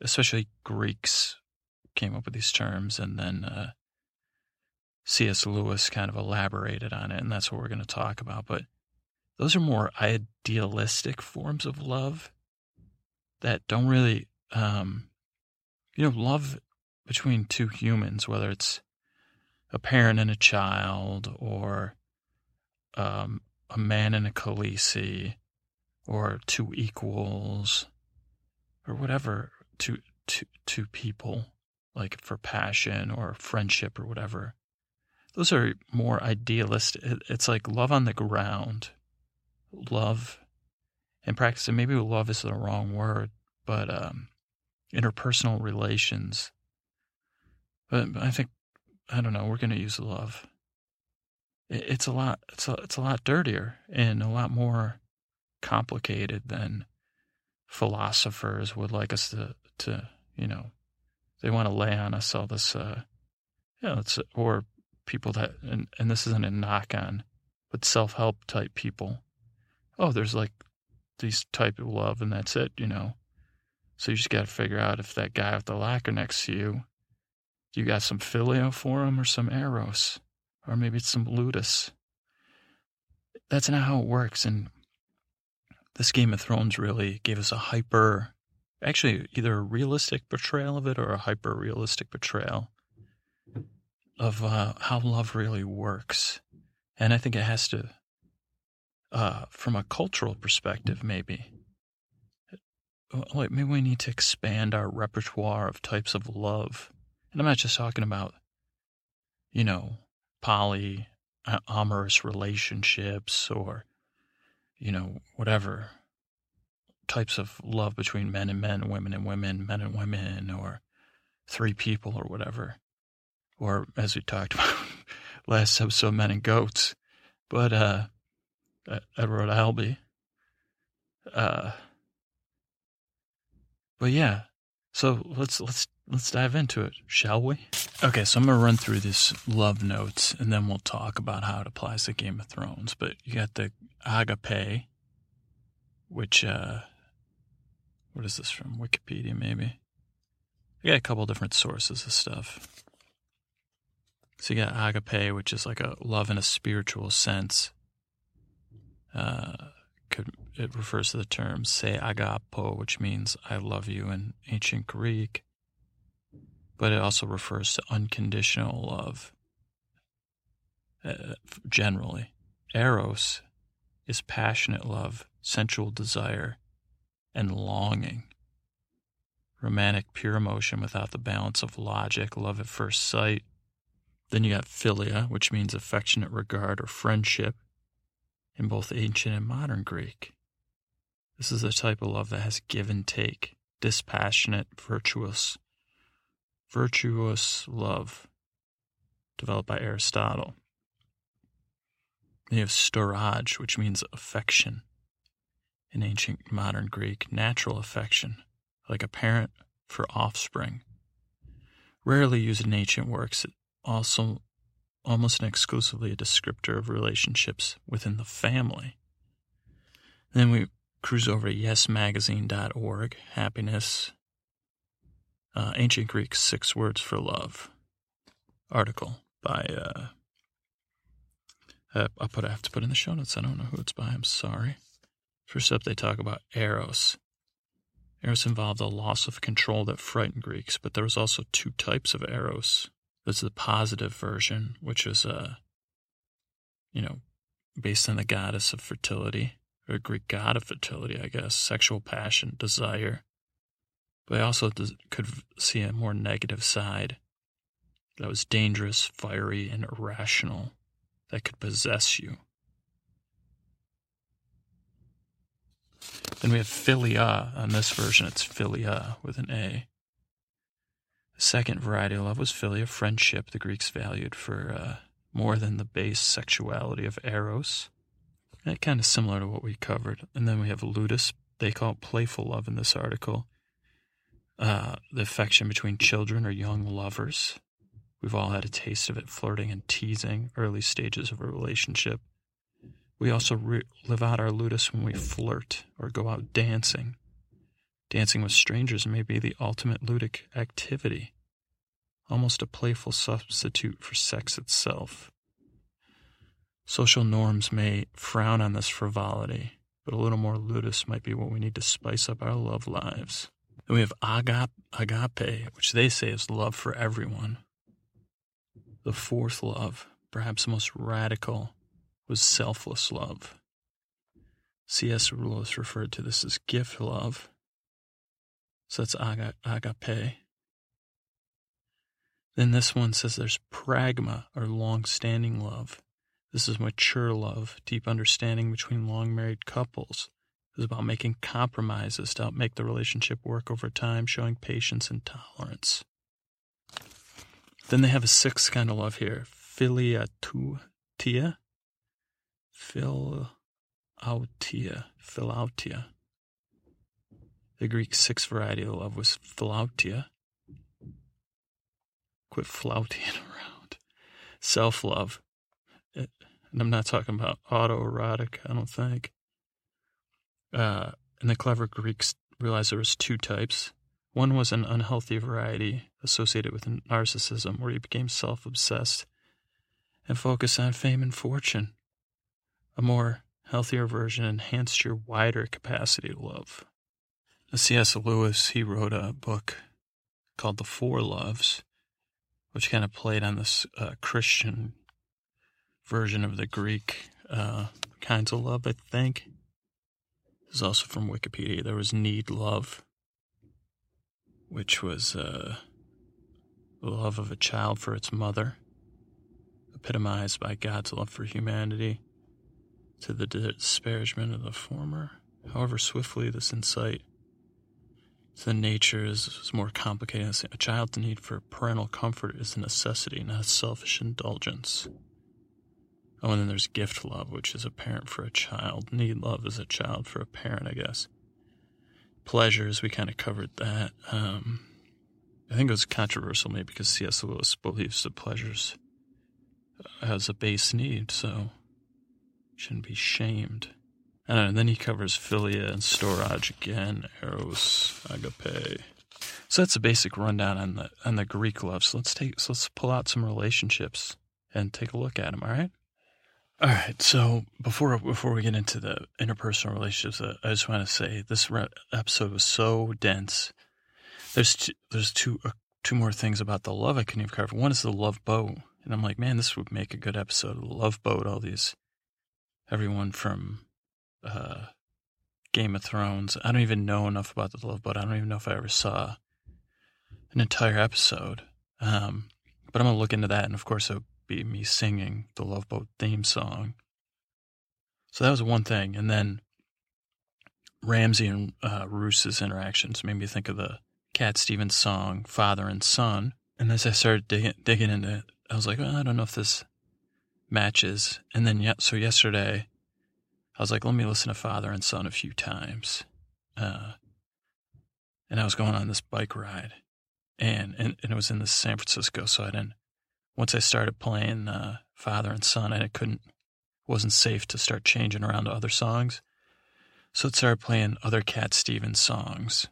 especially Greeks came up with these terms, and then uh, C.S. Lewis kind of elaborated on it, and that's what we're going to talk about. But those are more idealistic forms of love that don't really, um, you know, love between two humans, whether it's a parent and a child, or um, a man and a Khaleesi, or two equals, or whatever, two, two, two people, like for passion or friendship or whatever. Those are more idealistic. It's like love on the ground, love and practice. And maybe love is the wrong word, but um, interpersonal relations but I think I don't know. We're going to use love. It's a lot. It's a, it's a lot dirtier and a lot more complicated than philosophers would like us to to you know. They want to lay on us all this, uh, you it's or people that and and this isn't a knock on, but self help type people. Oh, there's like these type of love and that's it, you know. So you just got to figure out if that guy with the lacquer next to you you got some Phileo for him or some Eros? Or maybe it's some Ludus. That's not how it works. And this Game of Thrones really gave us a hyper, actually, either a realistic portrayal of it or a hyper realistic portrayal of uh, how love really works. And I think it has to, uh, from a cultural perspective, maybe. Like Maybe we need to expand our repertoire of types of love and I'm not just talking about, you know, poly uh, amorous relationships or, you know, whatever types of love between men and men, women and women, men and women, or three people or whatever. Or as we talked about last episode, men and goats. But uh, Edward Albee. Uh, but yeah, so let's let's let's dive into it, shall we? Okay, so I'm gonna run through this love notes, and then we'll talk about how it applies to Game of Thrones. But you got the agape, which, uh, what is this from? Wikipedia, maybe? I got a couple different sources of stuff. So you got agape, which is like a love in a spiritual sense. Uh, could it refers to the term se agapo, which means I love you in ancient Greek, but it also refers to unconditional love. Uh, generally, eros is passionate love, sensual desire, and longing. Romantic, pure emotion without the balance of logic, love at first sight. Then you got philia, which means affectionate regard or friendship in both ancient and modern Greek. This is the type of love that has give and take, dispassionate, virtuous, virtuous love, developed by Aristotle. They have storge, which means affection. In ancient modern Greek, natural affection, like a parent for offspring. Rarely used in ancient works, it also almost exclusively a descriptor of relationships within the family. Then we cruise over to yesmagazine.org, happiness, uh, ancient Greek six words for love article by, uh, uh, I'll put, I have to put in the show notes. I don't know who it's by. I'm sorry. First up, they talk about Eros. Eros involved a loss of control that frightened Greeks, but there was also two types of Eros. There's the positive version, which was, uh, you know, based on the goddess of fertility, or Greek god of fertility, I guess, sexual passion, desire. But I also could see a more negative side that was dangerous, fiery, and irrational, that could possess you. Then we have philia. On this version, it's philia with an A. The second variety of love was philia, friendship, the Greeks valued for uh, more than the base sexuality of eros. And kind of similar to what we covered. And then we have ludus. They call it playful love in this article. Uh, the affection between children or young lovers. We've all had a taste of it, flirting and teasing, early stages of a relationship. We also re- live out our ludus when we flirt or go out dancing. Dancing with strangers may be the ultimate ludic activity, almost a playful substitute for sex itself. Social norms may frown on this frivolity, but a little more ludus might be what we need to spice up our love lives. Then we have agap, agape, which they say is love for everyone. The fourth love, perhaps the most radical, was selfless love. C.S. Lewis referred to this as gift love. So aga, agape. Then this one says there's pragma, or long standing love. This is mature love, deep understanding between long married couples. Is about making compromises to help make the relationship work over time, showing patience and tolerance. Then they have a sixth kind of love here, philautia. Philautia. Philautia. The Greek sixth variety of love was philautia. Quit flouting around. Self love and I'm not talking about autoerotic, I don't think. Uh, and the clever Greeks realized there was two types. One was an unhealthy variety associated with narcissism, where he became self-obsessed and focused on fame and fortune. A more healthier version enhanced your wider capacity to love. C.S. Lewis, he wrote a book called The Four Loves, which kind of played on this uh, Christian version of the Greek uh, kinds of love, I think. This is also from Wikipedia. There was need love, which was uh, the love of a child for its mother, epitomized by God's love for humanity, to the disparagement of the former. However, swiftly this insight the nature is, is more complicated. A child's need for parental comfort is a necessity, not selfish indulgence. Oh, and then there's gift love, which is a parent for a child. Need love is a child for a parent, I guess. Pleasures, we kind of covered that. Um, I think it was controversial maybe because C.S. Lewis believes that pleasures as a base need, so shouldn't be shamed. And then he covers Philia and Storge again, Eros, Agape. So that's a basic rundown on the on the Greek love. So let's take so let's pull out some relationships and take a look at them. All right. All right. So before before we get into the interpersonal relationships, uh, I just want to say this re- episode was so dense. There's two, there's two uh, two more things about the love I couldn't even cover. One is the love boat, and I'm like, man, this would make a good episode of the love boat. All these everyone from uh, Game of Thrones. I don't even know enough about the love boat. I don't even know if I ever saw an entire episode. Um, but I'm gonna look into that, and of course, it'll be me singing the Love Boat theme song. So that was one thing, and then Ramsay and uh, Roose's interactions made me think of the Cat Stevens song "Father and Son." And as I started digging, digging into it, I was like, well, I don't know if this matches. And then, yeah, so yesterday, I was like, let me listen to Father and Son a few times. Uh, and I was going on this bike ride, and, and, and it was in the San Francisco. So I didn't. Once I started playing uh, Father and Son, and it couldn't wasn't safe to start changing around to other songs. So I started playing other Cat Stevens songs,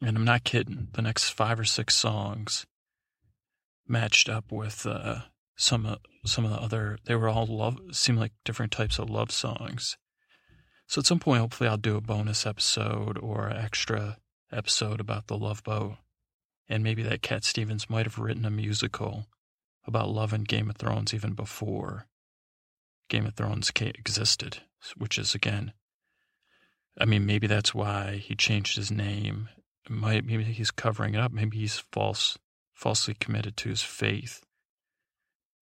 and I'm not kidding. The next five or six songs matched up with uh, some of some of the other. They were all love. seem like different types of love songs. So at some point, hopefully, I'll do a bonus episode or extra episode about the Love Boat and maybe that Cat Stevens might have written a musical about love and Game of Thrones even before Game of Thrones existed, which is again, I mean, maybe that's why he changed his name. Maybe he's covering it up. Maybe he's false, falsely committed to his faith.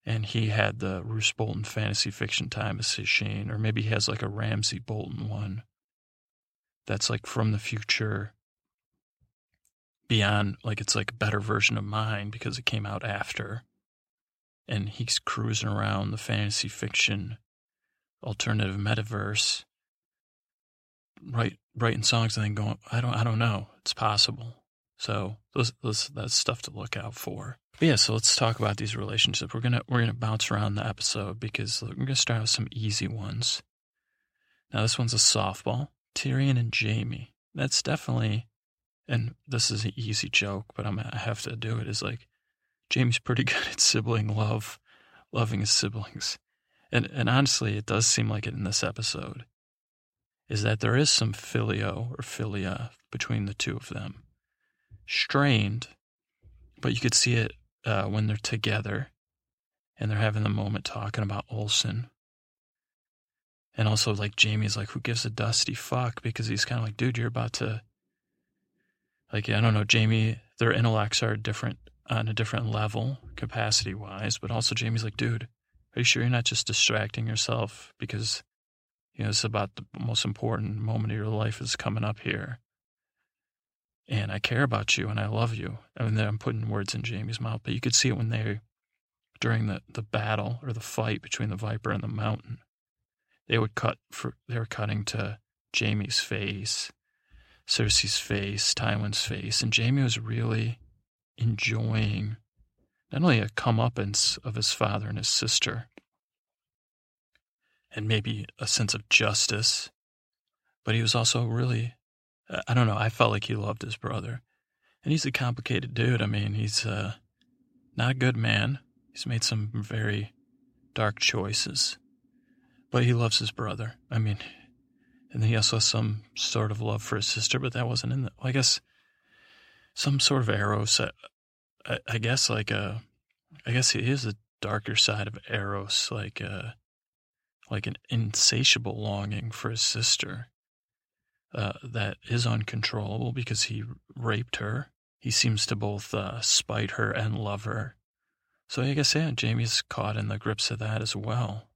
And he had the Roose Bolton fantasy fiction time machine, or maybe he has like a Ramsay Bolton one. That's like from the future. Beyond like it's like a better version of mine because it came out after. And he's cruising around the fantasy fiction alternative metaverse write writing songs and then going i don't i don't know. It's possible so those, those that's stuff to look out for. But yeah so let's talk about these relationships. We're gonna we're gonna bounce around the episode because we're gonna start with some easy ones. Now this one's a softball. Tyrion and jaime. That's definitely and this is an easy joke, but I'm, I have to do it, is like Jaime's pretty good at sibling love, loving his siblings. And, and honestly, it does seem like it in this episode, is that there is some filio or filia between the two of them. Strained, but you could see it uh, when they're together and they're having the moment talking about Orson. And also, like, Jaime's like, who gives a dusty fuck? Because he's kind of like, dude, you're about to like I don't know, Jaime, their intellects are different on a different level, capacity wise, but also Jaime's like, dude, are you sure you're not just distracting yourself because you know it's about the most important moment of your life is coming up here, and I care about you and I love you. I mean, I'm putting words in Jaime's mouth, but you could see it when they during the the battle or the fight between the Viper and the Mountain. They would cut for they were cutting to Jaime's face Cersei's face, Tywin's face, and Jaime was really enjoying not only a comeuppance of his father and his sister, and maybe a sense of justice, but he was also really, I don't know, I felt like he loved his brother. And he's a complicated dude. I mean, he's uh, not a good man. He's made some very dark choices, but he loves his brother. I mean, and then he also has some sort of love for his sister, but that wasn't in the. Well, I guess some sort of Eros. I, I guess like a. Uh, guess he is the darker side of Eros, like a, uh, like an insatiable longing for his sister. Uh, that is uncontrollable because he raped her. He seems to both uh, spite her and love her. So I guess yeah, Jaime's caught in the grips of that as well.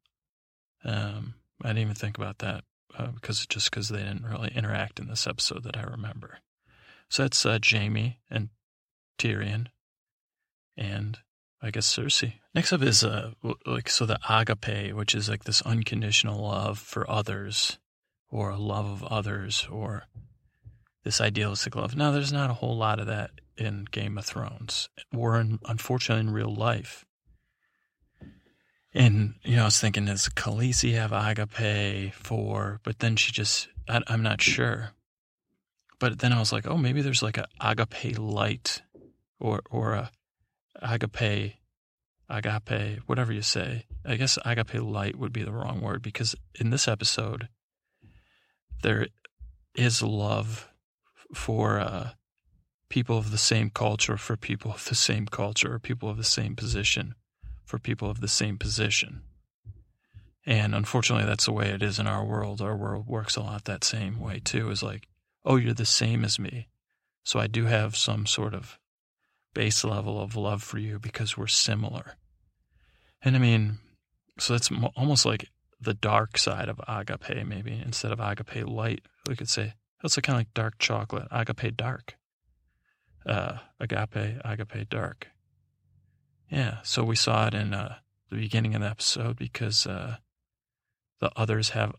Um, I didn't even think about that uh, because just because they didn't really interact in this episode that I remember. So that's uh, Jaime and Tyrion, and I guess Cersei. Next up is uh like so the agape, which is like this unconditional love for others, or a love of others, or this idealistic love. Now, there's not a whole lot of that in Game of Thrones, or in, unfortunately in real life. And, you know, I was thinking, does Khaleesi have agape for, but then she just, I, I'm not sure. But then I was like, oh, maybe there's like a agape light or, or a agape, agape, whatever you say. I guess agape light would be the wrong word because in this episode, there is love for uh, people of the same culture, for people of the same culture, or people of the same position, for people of the same position. And unfortunately, that's the way it is in our world. Our world works a lot that same way, too. Is like, oh, you're the same as me. So I do have some sort of base level of love for you because we're similar. And I mean, so that's almost like the dark side of agape, maybe instead of agape light, we could say that's kind of like dark chocolate, agape dark, uh, agape, agape dark. Yeah, so we saw it in uh, the beginning of the episode because uh, the others have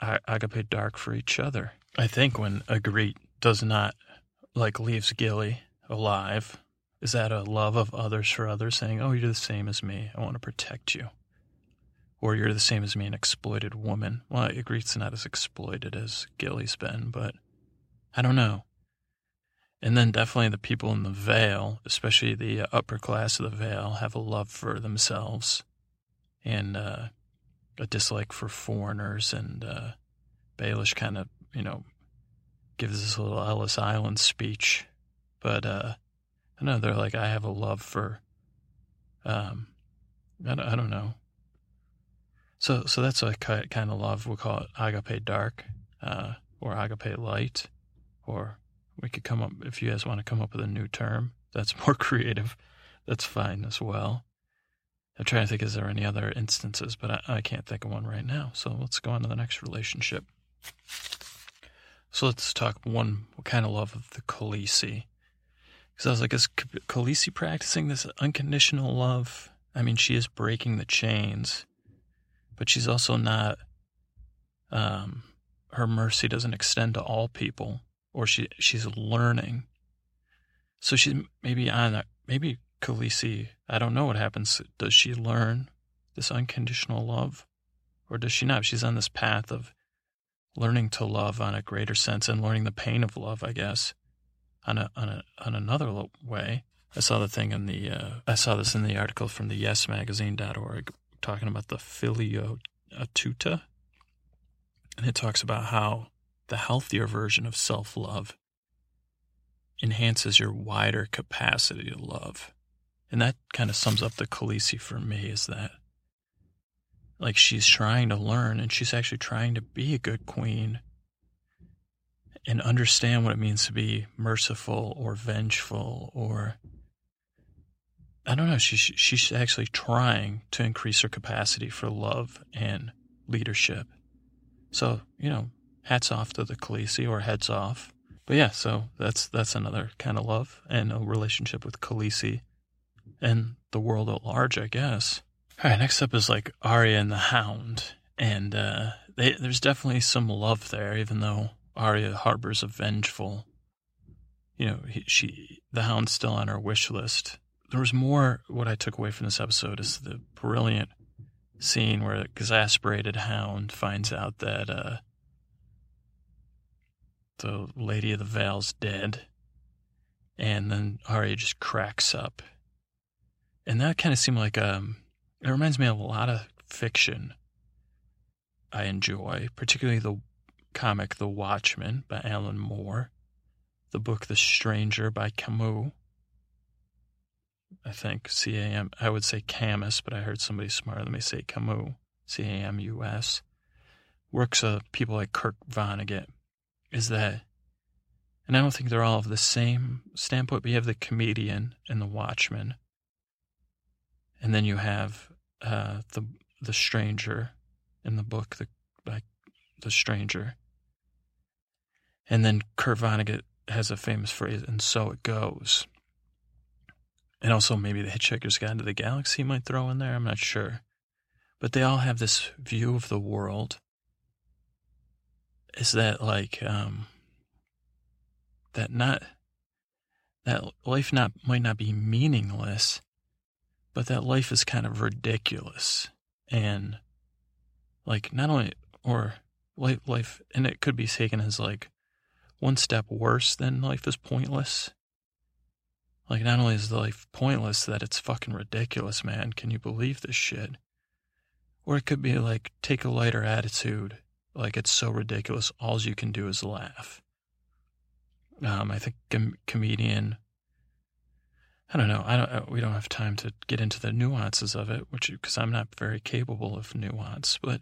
agape dark for each other. I think when Ygritte does not like leaves Gilly alive, is that a love of others for others, saying, "Oh, you're the same as me. I want to protect you." Or you're the same as me, an exploited woman. Well, I agree it's not as exploited as Gilly's been, but I don't know. And then definitely the people in the Vale, especially the upper class of the Vale, have a love for themselves and uh, a dislike for foreigners. And uh, Baelish kind of, you know, gives this little Ellis Island speech. But uh, I know they're like, I have a love for, um, I I don't know, so, so that's a kind of love. We'll call it agape dark, uh, or agape light, or we could come up if you guys want to come up with a new term that's more creative. That's fine as well. I'm trying to think, is there any other instances, but I, I can't think of one right now. So let's go on to the next relationship. So let's talk one kind of love of the Khaleesi. Because I was like, is Khaleesi practicing this unconditional love? I mean, she is breaking the chains but she's also not um, her mercy doesn't extend to all people or she she's learning. So she's maybe on maybe Khaleesi I don't know what happens. Does she learn this unconditional love or does she not? She's on this path of learning to love on a greater sense and learning the pain of love I guess on a on a on another way. I saw the thing in the uh, I saw this in the article from the Yes yesmagazine.org talking about the filio tuta. And it talks about how the healthier version of self love enhances your wider capacity to love. And that kind of sums up the Khaleesi for me is that like she's trying to learn and she's actually trying to be a good queen and understand what it means to be merciful or vengeful or I don't know. She's she's actually trying to increase her capacity for love and leadership. So you know, hats off to the Khaleesi or heads off. But yeah, so that's that's another kind of love and a relationship with Khaleesi and the world at large, I guess. All right, next up is like Arya and the Hound, and uh, they, there's definitely some love there, even though Arya harbors a vengeful. You know, he, she the Hound's still on her wish list there was more. What I took away from this episode is the brilliant scene where the exasperated hound finds out that uh, the Lady of the Vale's dead, and then Arya just cracks up, and that kind of seemed like um, it reminds me of a lot of fiction I enjoy, particularly the comic The Watchmen by Alan Moore, the book The Stranger by Camus I think C A M. I would say Camus, but I heard somebody smarter than me say Camus. C A M U S. Works of people like Kurt Vonnegut is that, and I don't think they're all of the same standpoint. But you have the comedian and the Watchman, and then you have uh, the the stranger in the book, the like the stranger, and then Kurt Vonnegut has a famous phrase, and so it goes. And also maybe the Hitchhiker's Guide to the Galaxy might throw in there. I'm not sure. But they all have this view of the world. Is that like um that not that life not might not be meaningless, but that life is kind of ridiculous. And like, not only, or life, life, and it could be taken as like one step worse than life is pointless. Like, not only is life pointless, that it's fucking ridiculous, man. Can you believe this shit? Or it could be like, take a lighter attitude. Like, it's so ridiculous, all you can do is laugh. Um, I think com- comedian I don't know. I don't. Uh, we don't have time to get into the nuances of it, which because I'm not very capable of nuance. But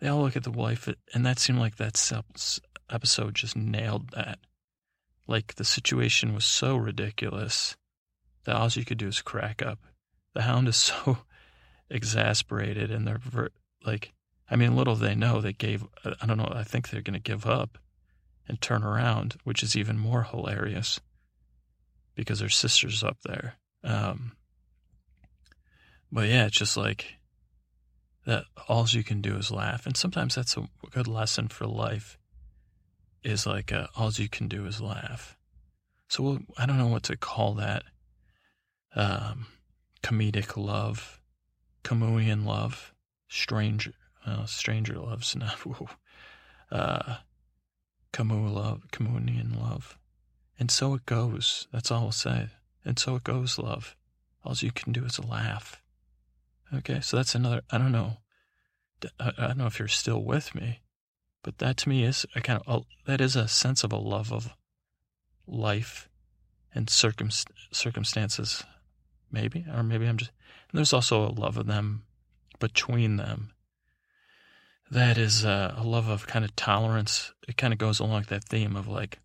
they all look at the wife, and that seemed like that episode just nailed that. Like the situation was so ridiculous that all you could do is crack up. The hound is so exasperated, and they're ver- like, I mean, little they know they gave. I don't know. I think they're going to give up and turn around, which is even more hilarious because their sister's up there. Um, but yeah, it's just like that. All you can do is laugh, and sometimes that's a good lesson for life. Is like uh, all you can do is laugh. So we'll, I don't know what to call that. Um, comedic love, communion love, stranger, uh, stranger loves not. Uh, Camus love, communion love. And so it goes. That's all I'll say. And so it goes, love. All you can do is laugh. Okay, so that's another, I don't know. I don't know if you're still with me, but that to me is a kind of, that is a sense of a love of life and circum, circumstances, maybe, or maybe I'm just, there's also a love of them between them. That is a, a love of kind of tolerance. It kind of goes along with that theme of like,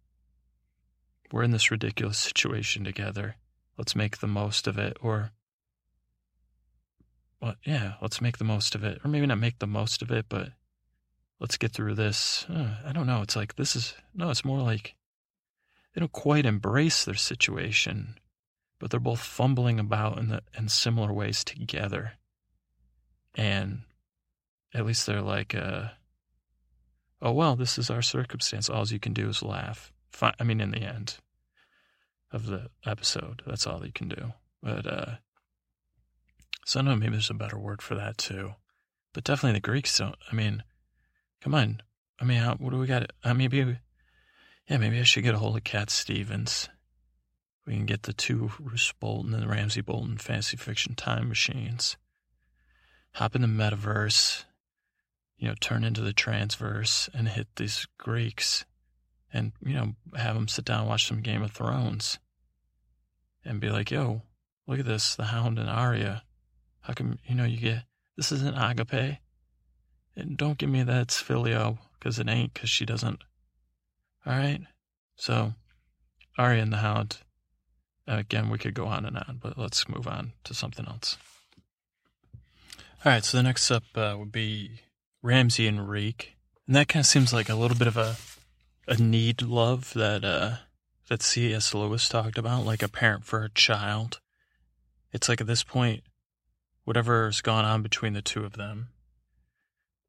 we're in this ridiculous situation together. Let's make the most of it. Or, well, yeah, let's make the most of it. Or maybe not make the most of it, but let's get through this. Uh, I don't know. It's like, this is, no, it's more like they don't quite embrace their situation, but they're both fumbling about in, the, in similar ways together. And at least they're like, uh, oh, well, this is our circumstance. All you can do is laugh. Fine. I mean, in the end of the episode, that's all you can do. But, uh, so I don't know, maybe there's a better word for that too. But definitely the Greeks don't, I mean, come on. I mean, how, what do we got? Uh, maybe, yeah, maybe I should get a hold of Cat Stevens. We can get the two Roose Bolton and the Ramsay Bolton fantasy fiction time machines. Hop in the metaverse, you know, turn into the transverse and hit these Greeks and you know have them sit down and watch some Game of Thrones and be like, "Yo, look at this, the Hound and Arya. How come you know you get this isn't agape? And don't give me that it's filio because it ain't because she doesn't. All right, so Arya and the Hound. Again, we could go on and on, but let's move on to something else. All right, so the next up uh, would be Ramsay and Reek, and that kind of seems like a little bit of a a need love that uh that C.S. Lewis talked about, like a parent for a child. It's like at this point, whatever's gone on between the two of them,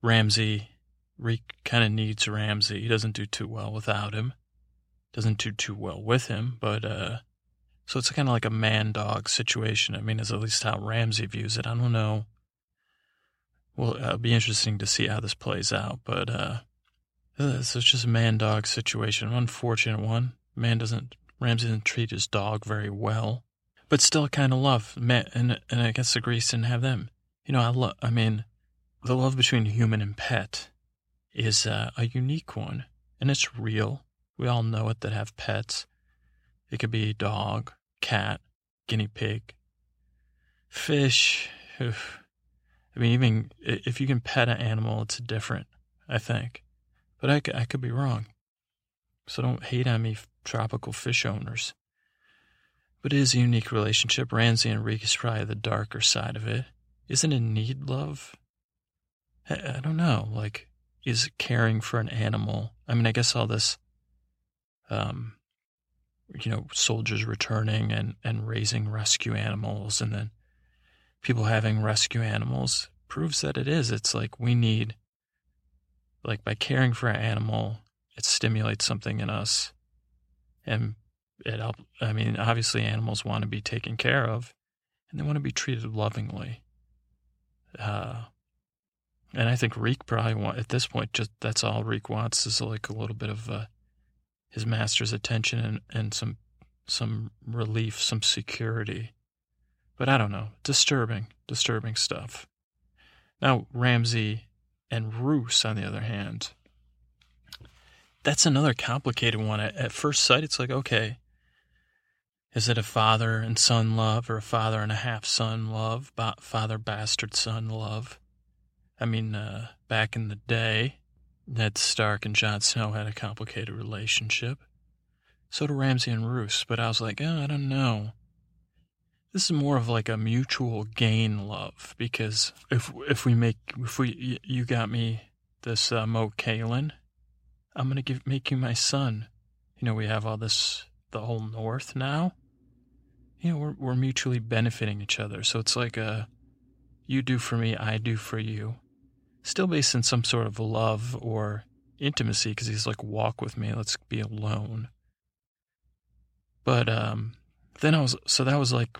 Ramsay, Reek kind of needs Ramsay. He doesn't do too well without him. Doesn't do too well with him, but uh, so it's kind of like a man dog situation. I mean, is at least how Ramsay views it. I don't know. Well, it'll be interesting to see how this plays out, but uh, it's just a man dog situation. unfortunate one. Man doesn't, Ramsay doesn't treat his dog very well, but still kind of love. Man, and, and I guess the Greeks didn't have them. You know, I love, I mean, the love between human and pet is uh, a unique one, and it's real. We all know it that have pets. It could be dog, cat, guinea pig, fish. I mean, even if you can pet an animal, it's different, I think. But I, I could be wrong. So don't hate on me, tropical fish owners. But it is a unique relationship. Ramsay and Reek is probably the darker side of it. Isn't it need love? I, I don't know. Like, is caring for an animal? I mean, I guess all this, um, you know, soldiers returning and, and raising rescue animals and then people having rescue animals proves that it is. It's like we need like by caring for an animal, it stimulates something in us. And it I mean, obviously animals want to be taken care of. and they want to be treated lovingly. Uh, and I think Reek probably want at this point just that's all Reek wants is like a little bit of uh, his master's attention and, and some some relief, some security. But I don't know, disturbing, disturbing stuff. Now Ramsay and Roose, on the other hand, that's another complicated one. At, at first sight, it's like okay, is it a father and son love or a father and a half son love, father bastard son love? I mean, uh, back in the day, Ned Stark and Jon Snow had a complicated relationship. So do Ramsay and Roose, but I was like, oh, I don't know. This is more of like a mutual gain love because if if we make if we you got me this uh, Moat Cailin, I'm gonna give make you my son. You know we have all this the whole North now you know, we're, we're mutually benefiting each other. So it's like a you do for me, I do for you. Still based in some sort of love or intimacy because he's like, walk with me, let's be alone. But um, then I was, so that was like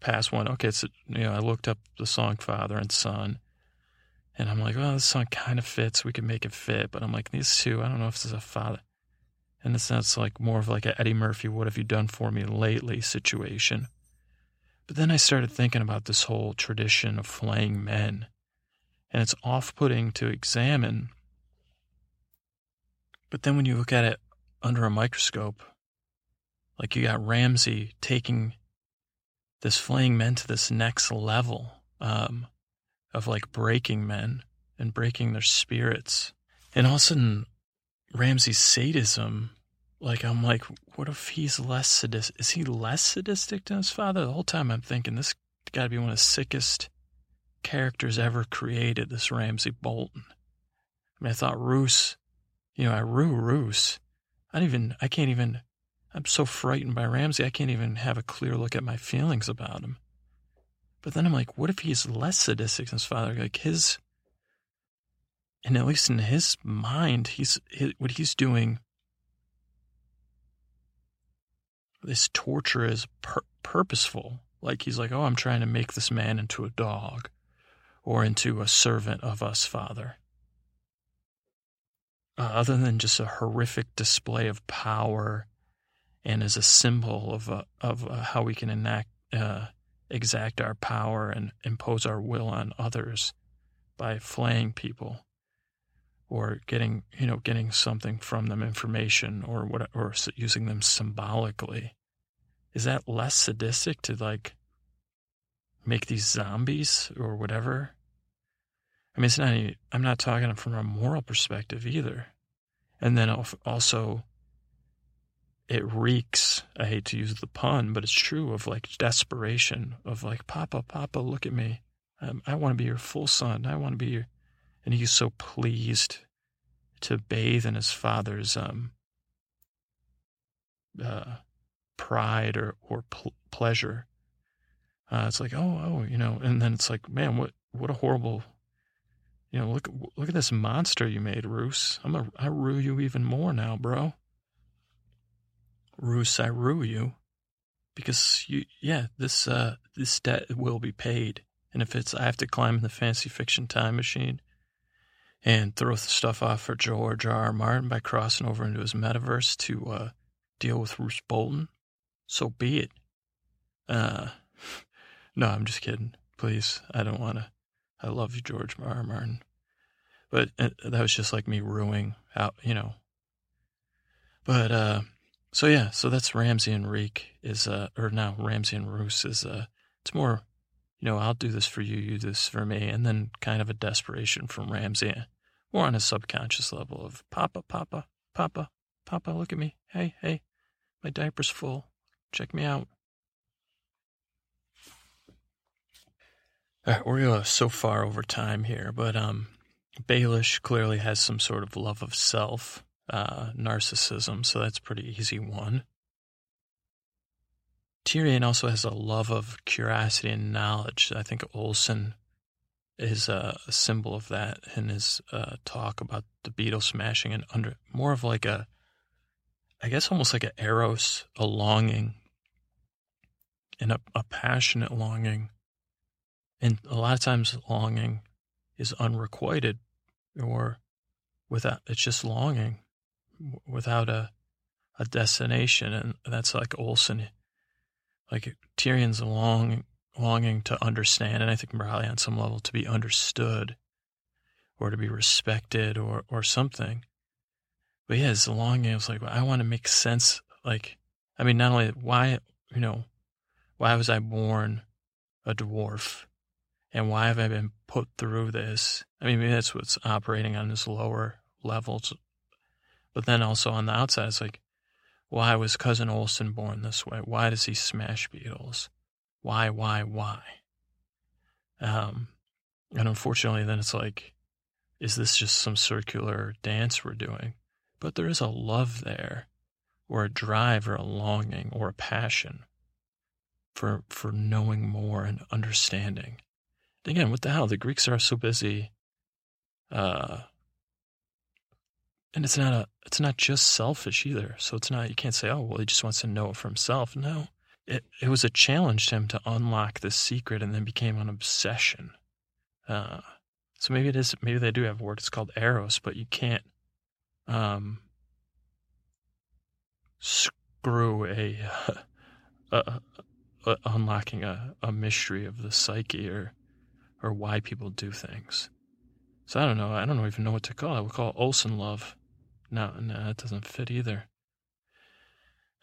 past one. Okay, so, you know, I looked up the song Father and Son. And I'm like, well, this song kind of fits. We could make it fit. But I'm like, these two, I don't know if this is a father And a sense like more of like a Eddie Murphy, what have you done for me lately situation. But then I started thinking about this whole tradition of flaying men, and it's off putting to examine. But then when you look at it under a microscope, like you got Ramsay taking this flaying men to this next level um, of like breaking men and breaking their spirits. And all of a sudden, Ramsay's sadism, like I'm like, what if he's less sadistic? Is he less sadistic than his father? The whole time I'm thinking this got to be one of the sickest characters ever created. This Ramsay Bolton. I mean, I thought Roose, you know, I rue Roose. I don't even, I can't even. I'm so frightened by Ramsay, I can't even have a clear look at my feelings about him. But then I'm like, what if he's less sadistic than his father? Like his and at least in his mind, he's what he's doing. This torture is pur- purposeful. Like he's like, oh, I'm trying to make this man into a dog, or into a servant of us, Father. Uh, other than just a horrific display of power, and as a symbol of uh, of uh, how we can enact uh, exact our power and impose our will on others by flaying people or getting you know getting something from them information or what or using them symbolically is that less sadistic to like make these zombies or whatever. I mean it's not any, i'm not talking from a moral perspective either. And then also it reeks i hate to use the pun but it's true of like desperation of like papa papa look at me. Um, i want to be your full son. I want to be your and he's so pleased to bathe in his father's um, uh, pride or or pl- pleasure. Uh, it's like, oh, oh, you know, and then it's like, man, what what a horrible, you know, look look at this monster you made, Roose. I'm a I rue you even more now, bro. Roose, I rue you, because you, yeah, this uh this debt will be paid, and if it's I have to climb in the fantasy fiction time machine and throw the stuff off for George R. R. Martin by crossing over into his metaverse to uh, deal with Roose Bolton, so be it. Uh, no, I'm just kidding. Please, I don't want to. I love you, George R. Martin. But uh, that was just like me ruining out, you know. But, uh, so yeah, so that's Ramsay and Reek is, uh, or now Ramsay and Roose is, uh, it's more, you know, I'll do this for you, you do this for me, and then kind of a desperation from Ramsay more on a subconscious level of Papa, Papa, Papa, Papa, look at me. Hey, hey, my diaper's full. Check me out. Right, we're uh, so far over time here, but um, Baelish clearly has some sort of love of self, uh, narcissism, so that's pretty easy one. Tyrion also has a love of curiosity and knowledge. I think Orson is a, a symbol of that in his uh, talk about the beetle smashing and under more of like a, I guess almost like an eros, a longing and a, a passionate longing. And a lot of times, longing is unrequited or without, it's just longing without a, a destination. And that's like Orson, like Tyrion's long, longing to understand. And I think probably on some level to be understood or to be respected or, or something. But yeah, it's longing. It's like, I want to make sense. Like, I mean, not only why, you know, why was I born a dwarf? And why have I been put through this? I mean, maybe that's what's operating on this lower levels. But then also on the outside, it's like, why was Cousin Orson born this way? Why does he smash beetles? Why, why, why? Um, and unfortunately, then it's like, is this just some circular dance we're doing? But there is a love there, or a drive, or a longing, or a passion for for knowing more and understanding. Again, what the hell? The Greeks are so busy, uh, and it's not a it's not just selfish either. So it's not you can't say, oh well, he just wants to know it for himself. No, it it was a challenge to him to unlock this secret, and then became an obsession. Uh, so maybe it is maybe they do have a word. It's called eros, but you can't um, screw a, unlocking a, a mystery of the psyche or or why people do things. So I don't know. I don't even know what to call it. We call it Orson love. No, no, it doesn't fit either.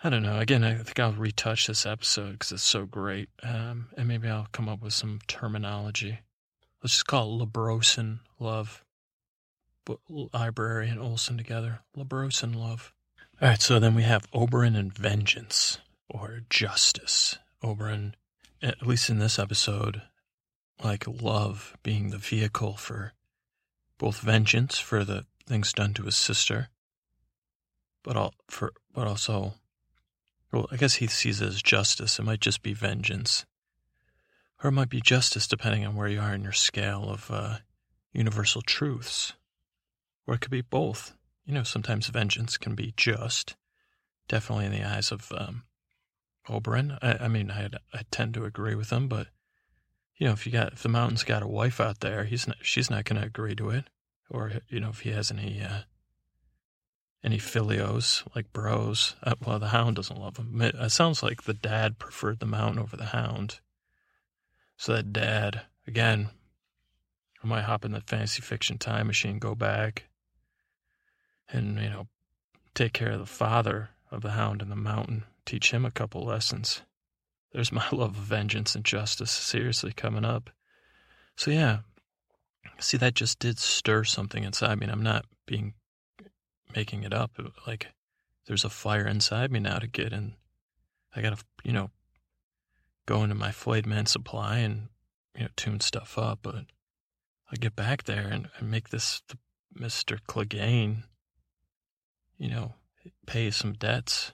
I don't know. Again, I think I'll retouch this episode because it's so great, um, and maybe I'll come up with some terminology. Let's just call it Labrosan love But library and Orson together. Labrosan love. All right, so then we have Oberyn and vengeance or justice. Oberyn, at least in this episode, like love being the vehicle for both vengeance for the things done to his sister, but all for but also, well, I guess he sees it as justice. It might just be vengeance, or it might be justice depending on where you are in your scale of uh, universal truths. Or it could be both. You know, sometimes vengeance can be just, definitely in the eyes of um, Oberyn. I, I mean, I, I tend to agree with him, but you know, if you got if the mountain's got a wife out there, he's not, she's not going to agree to it. Or you know, if he has any uh, any filios like bros, uh, well, the hound doesn't love him. It, sounds like the dad preferred the mountain over the hound. So that dad, again, I might hop in the fantasy fiction time machine, go back, and, you know, take care of the father of the hound in the mountain, teach him a couple lessons. There's my love of vengeance and justice seriously coming up. So, yeah, see, that just did stir something inside me. And I'm not being making it up. Like, there's a fire inside me now to get in. I got to, you know, go into my flayed man supply and, you know, tune stuff up. But I get back there and, and make this Mr. Clegane you know, pay some debts.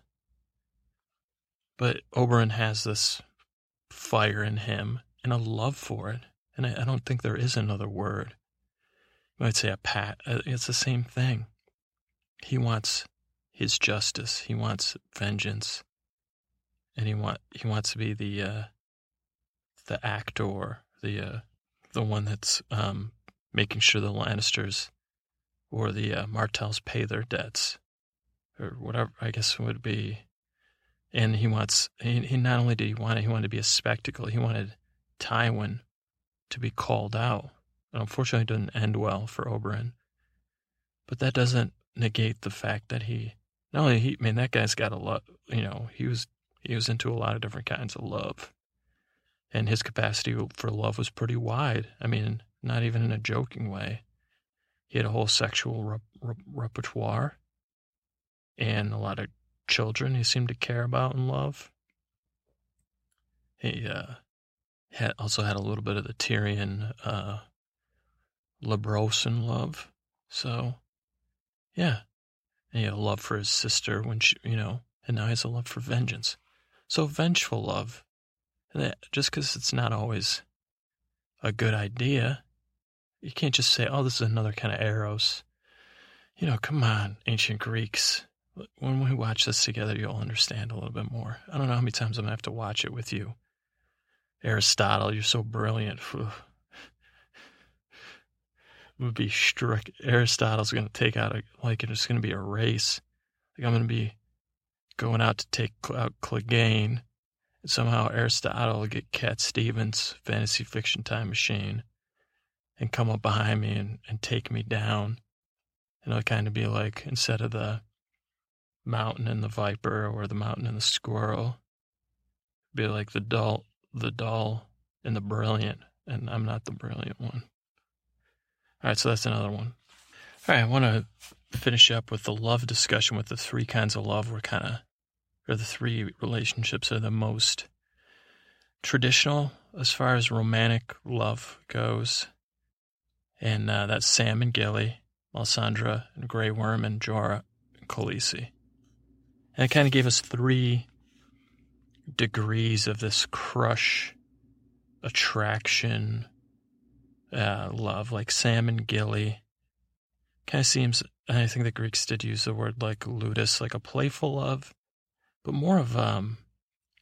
But Oberyn has this fire in him and a love for it. And I, I don't think there is another word. I might say a pat. Uh, it's the same thing. He wants his justice. He wants vengeance. And he want he wants to be the uh, the actor, the uh, the one that's um, making sure the Lannisters or the uh, Martells pay their debts or whatever I guess would be. And he wants he, he not only did he want it, he wanted to be a spectacle. He wanted Tywin to be called out. And unfortunately, it didn't end well for Oberyn. But that doesn't negate the fact that he not only he I mean that guy's got a lot. You know, he was he was into a lot of different kinds of love, and his capacity for love was pretty wide. I mean, not even in a joking way. He had a whole sexual rep- rep- repertoire and a lot of children he seemed to care about and love. He uh, had also had a little bit of the Tyrion uh, Labrosan love. So, yeah. And he had a love for his sister when she, you know, and now he has a love for vengeance. So, vengeful love. And that, just because it's not always a good idea, you can't just say, oh, this is another kind of Eros. You know, come on, ancient Greeks when we watch this together, you'll understand a little bit more. I don't know how many times I'm going to have to watch it with you Aristotle, you're so brilliant. would be struck. Aristotle's going to take out a, like it's going to be a race. Like I'm going to be going out to take out Clegane. And somehow Aristotle will get Cat Stevens' fantasy fiction time machine and come up behind me and, and take me down. And it'll kind of be like instead of the mountain and the viper or the mountain and the squirrel, be like the dull, the dull and the brilliant. And I'm not the brilliant one. All right, so that's another one. All right, I want to finish up with the love discussion with the three kinds of love we're kind of, or the three relationships are the most traditional as far as romantic love goes. And uh, that's Sam and Gilly, Melisandre and Grey Worm, and Jorah and Khaleesi. And it kind of gave us three degrees of this crush, attraction, uh, love, like Sam and Gilly. Kind of seems, I think the Greeks did use the word like ludus, like a playful love, but more of um,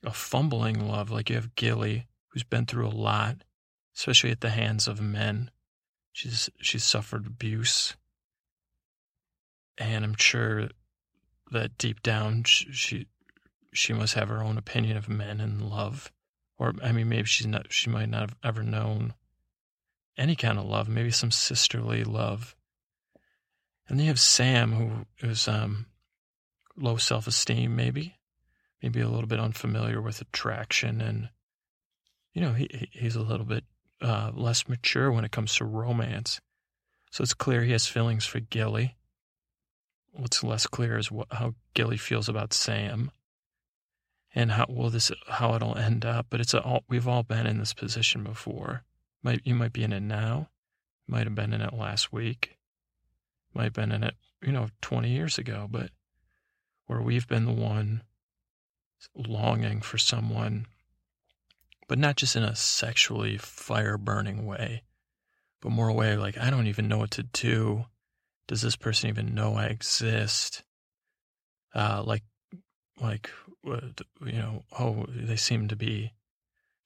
a fumbling love. Like you have Gilly, who's been through a lot, especially at the hands of men. She's she's suffered abuse, and I'm sure that deep down she, she must have her own opinion of men and love, or I mean maybe she's not she might not have ever known any kind of love, maybe some sisterly love. And then you have Sam, who is um, low self esteem, maybe, maybe a little bit unfamiliar with attraction, and you know he he's a little bit uh, less mature when it comes to romance. So it's clear he has feelings for Gilly. What's less clear is what, how Gilly feels about Sam, and how will this how it'll end up. But it's all, we've all been in this position before might you might be in it now, might have been in it last week, might have been in it, you know, 20 years ago, but where we've been the one longing for someone, but not just in a sexually fire burning way, but more a way like, I don't even know what to do. Does this person even know I exist? Uh, like, like, you know, oh, they seem to be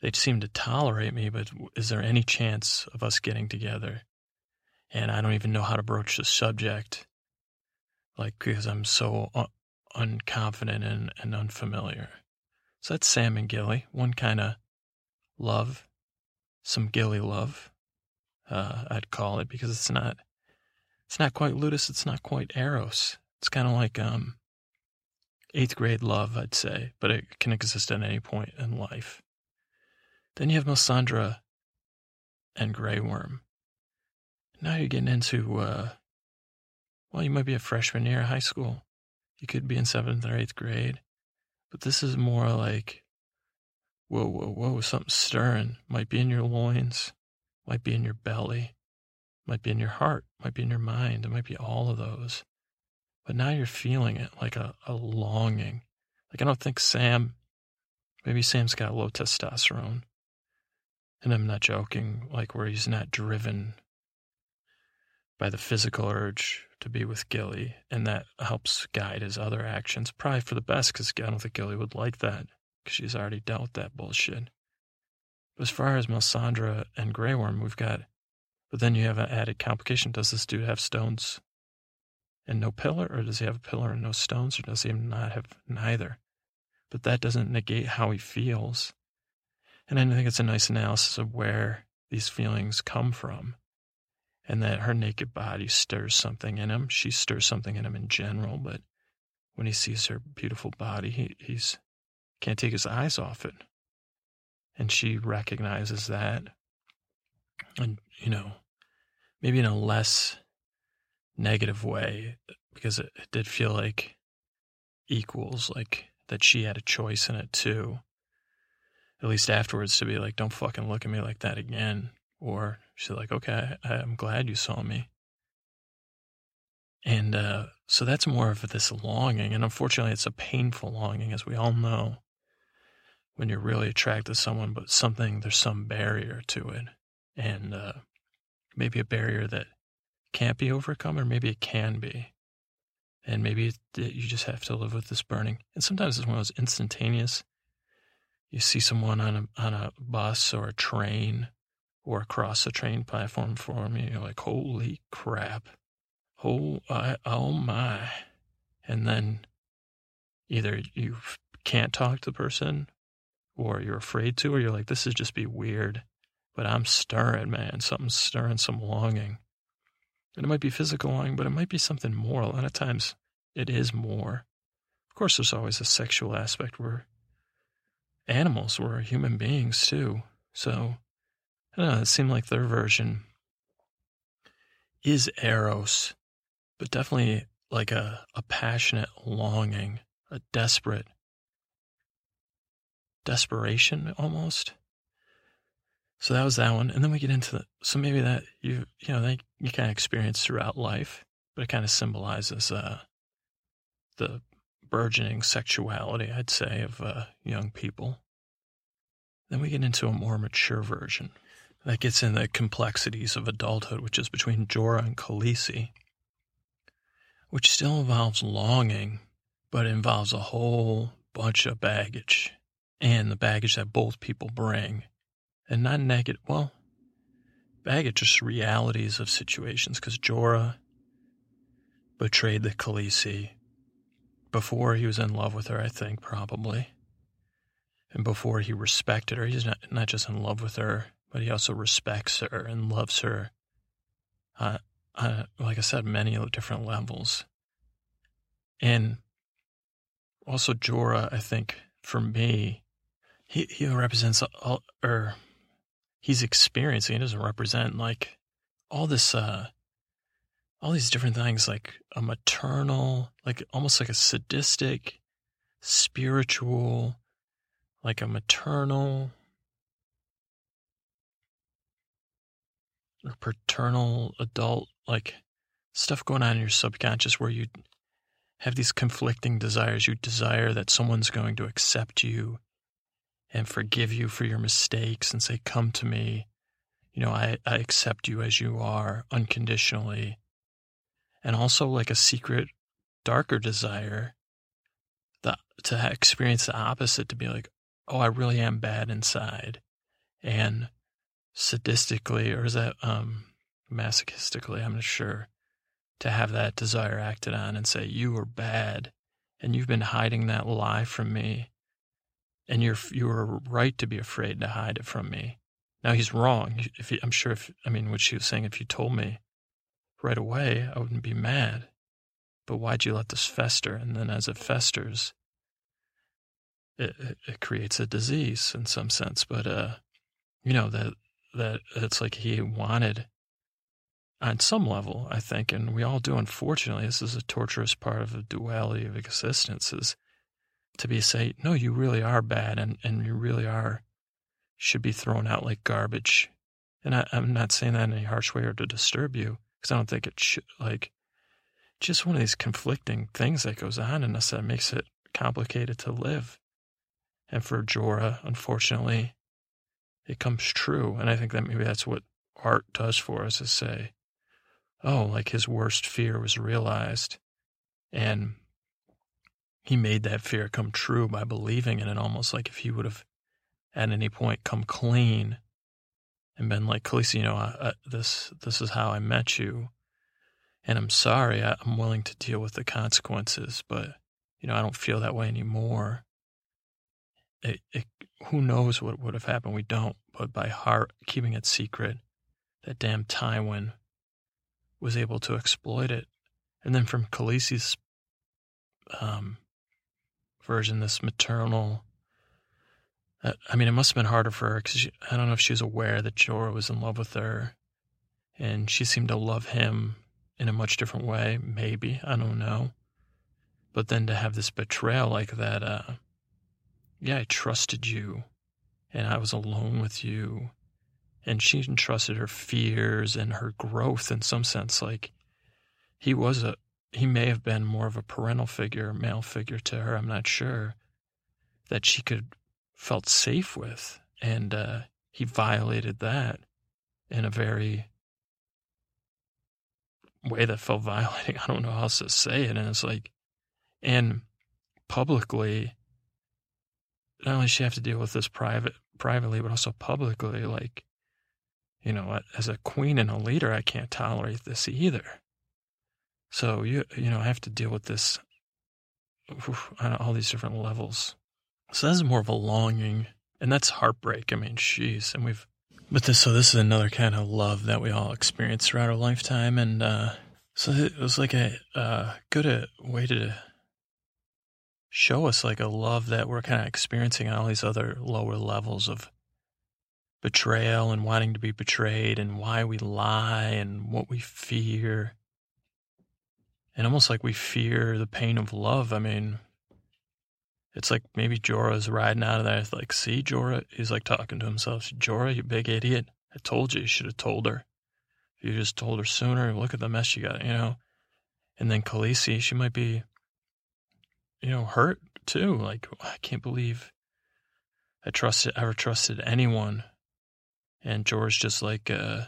they seem to tolerate me, but is there any chance of us getting together? And I don't even know how to broach the subject, like, because I'm so un- unconfident and, and unfamiliar. So that's Sam and Gilly, one kind of love, some Gilly love, uh, I'd call it, because it's not, it's not quite Ludus, it's not quite Eros. It's kind of like, um, eighth grade love, I'd say, but it can exist at any point in life. Then you have Melisandre and Grey Worm. Now you're getting into, uh, well, you might be a freshman year of high school. You could be in seventh or eighth grade. But this is more like, whoa, whoa, whoa, something stirring. Might be in your loins, might be in your belly, might be in your heart, might be in your mind. It might be all of those. But now you're feeling it like a, a longing. Like, I don't think Sam, maybe Sam's got low testosterone. And I'm not joking, like where he's not driven by the physical urge to be with Gilly, and that helps guide his other actions. Probably for the best, because I don't think Gilly would like that, because she's already dealt that bullshit. But as far as Melisandre and Grey Worm, we've got, but then you have an added complication. Does this dude have stones and no pillar, or does he have a pillar and no stones, or does he not have neither? But that doesn't negate how he feels. And I think it's a nice analysis of where these feelings come from and that her naked body stirs something in him. She stirs something in him in general, but when he sees her beautiful body, he he's can't take his eyes off it. And she recognizes that. And, you know, maybe in a less negative way, because it, it did feel like equals, like that she had a choice in it too at least afterwards to be like, don't fucking look at me like that again. Or she's like, okay, I, am glad you saw me. And uh, so that's more of this longing. And unfortunately, it's a painful longing, as we all know, when you're really attracted to someone, but something, there's some barrier to it. And uh, maybe a barrier that can't be overcome, or maybe it can be. And maybe it, you just have to live with this burning. And sometimes it's one of those instantaneous you see someone on a on a bus or a train or across a train platform for me, you're like, holy crap. Oh, I, oh my. And then either you can't talk to the person or you're afraid to, or you're like, this is just be weird. But I'm stirring, man. Something's stirring some longing. And it might be physical longing, but it might be something more. A lot of times it is more. Of course, there's always a sexual aspect. We're animals, we're human beings too. So I don't know, it seemed like their version is Eros, but definitely like a, a passionate longing, a desperate desperation almost. So that was that one. And then we get into the, so maybe that you, you know, that you kind of experience throughout life, but it kind of symbolizes, uh, the burgeoning sexuality, I'd say, of, uh, young people. Then we get into a more mature version, that gets in the complexities of adulthood, which is between Jorah and Khaleesi, which still involves longing, but involves a whole bunch of baggage and the baggage that both people bring. And not negative, well, baggage, just realities of situations, because Jorah betrayed the Khaleesi before he was in love with her, I think, probably. And before he respected her, he's not, not just in love with her, but he also respects her and loves her. Uh, uh, like I said, many different levels. And also Jorah, I think for me, he he represents all, or he's experiencing. He doesn't represent like all this, uh, all these different things, like a maternal, like almost like a sadistic, spiritual, like a maternal or paternal adult like stuff going on in your subconscious where you have these conflicting desires. You desire that someone's going to accept you and forgive you for your mistakes and say, Come to me. You know, I, I accept you as you are unconditionally. And also, like a secret, darker desire the, to experience the opposite, to be like, Oh, I really am bad inside. And sadistically, or is that um, masochistically? I'm not sure. To have that desire acted on and say, You are bad, and you've been hiding that lie from me, and you're you are right to be afraid to hide it from me. Now he's wrong. If he, I'm sure, if I mean, what she was saying, if you told me right away, I wouldn't be mad. But why'd you let this fester? And then as it festers, it, it, it creates a disease in some sense. But uh, you know that that it's like he wanted on some level, I think, and we all do, unfortunately, this is a torturous part of the duality of existence is to be say, no, you really are bad and, and you really are, should be thrown out like garbage. And I, am not saying that in any harsh way or to disturb you, because I don't think it should, like, just one of these conflicting things that goes on in us that makes it complicated to live. And for Jorah, unfortunately, it comes true. And I think that maybe that's what art does for us is say, oh, like his worst fear was realized. And he made that fear come true by believing in it, almost like if he would have at any point come clean and been like, Khaleesi, you know, I, I, this, this is how I met you. And I'm sorry, I, I'm willing to deal with the consequences, but, you know, I don't feel that way anymore. It, it, who knows what would have happened? We don't. But by heart keeping it secret, that damn Tywin was able to exploit it. And then from Khaleesi's um, version, this maternal. Uh, I mean, it must have been harder for her because I don't know if she was aware that Jorah was in love with her, and she seemed to love him in a much different way. Maybe I don't know, but then to have this betrayal like that, uh, yeah, I trusted you and I was alone with you. And she entrusted her fears and her growth in some sense. Like he was a, he may have been more of a parental figure, male figure to her. I'm not sure that she could felt safe with. And uh, he violated that in a very way that felt violating. I don't know how else to say it. And it's like, and publicly, not only does she have to deal with this private, privately, but also publicly. Like, you know, as a queen and a leader, I can't tolerate this either. So you, you know, I have to deal with this on all these different levels. So this is more of a longing, and that's heartbreak. I mean, jeez, and we've, but this, so this is another kind of love that we all experience throughout our lifetime, and uh, so it was like a uh, good a uh, way to show us like a love that we're kind of experiencing on all these other lower levels of betrayal and wanting to be betrayed and why we lie and what we fear. And almost like we fear the pain of love. I mean, it's like maybe Jorah's riding out of there. It's like, see, Jorah, he's like talking to himself. Jorah, you big idiot. I told you you should have told her. If you just told her sooner, look at the mess you got, you know? And then Khaleesi, she might be you know, hurt too. Like, I can't believe I trusted, ever trusted anyone. And Jorah, just like uh,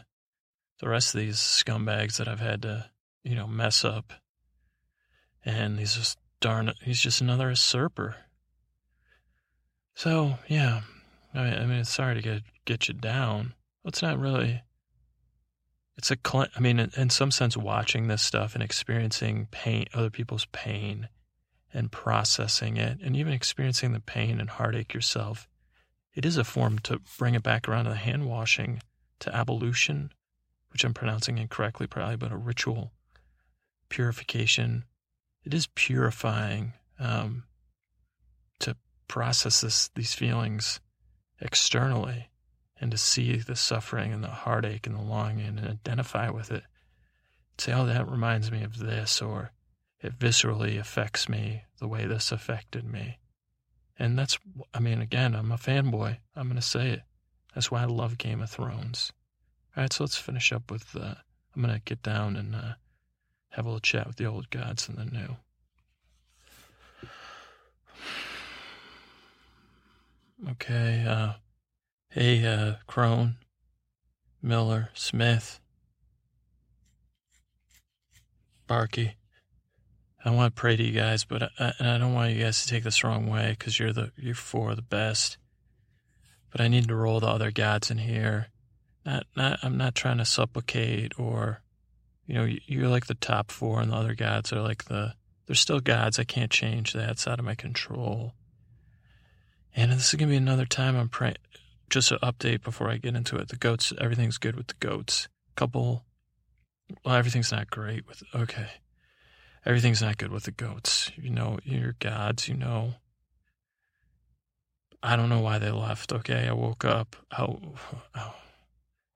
the rest of these scumbags that I've had to, you know, mess up. And he's just darn, he's just another usurper. So, yeah, I mean, I mean, it's sorry to get, get you down. It's not really, it's a, I mean, in some sense, watching this stuff and experiencing pain, other people's pain and processing it and even experiencing the pain and heartache yourself, it is a form to bring it back around to the hand washing, to ablution, which I'm pronouncing incorrectly probably, but a ritual purification. It is purifying um, to process this, these feelings externally and to see the suffering and the heartache and the longing and identify with it. Say, oh, that reminds me of this, or it viscerally affects me the way this affected me. And that's, I mean, again, I'm a fanboy. I'm going to say it. That's why I love Game of Thrones. All right, so let's finish up with, uh, I'm going to get down and uh, have a little chat with the old gods and the new. Okay, uh, hey, uh, Crone, Miller, Smith, Barkey. I want to pray to you guys, but I, I don't want you guys to take this wrong way because you're the you're for the best. But I need to roll the other gods in here. Not not I'm not trying to supplicate or, you know, you're like the top four, and the other gods are like the they're still gods. I can't change that. It's out of my control. And this is gonna be another time I'm praying. Just an update before I get into it. The goats, everything's good with the goats. Couple, well, everything's not great with. Okay everything's not good with the goats. You know, your gods, you know. I don't know why they left, okay? I woke up. Oh, oh,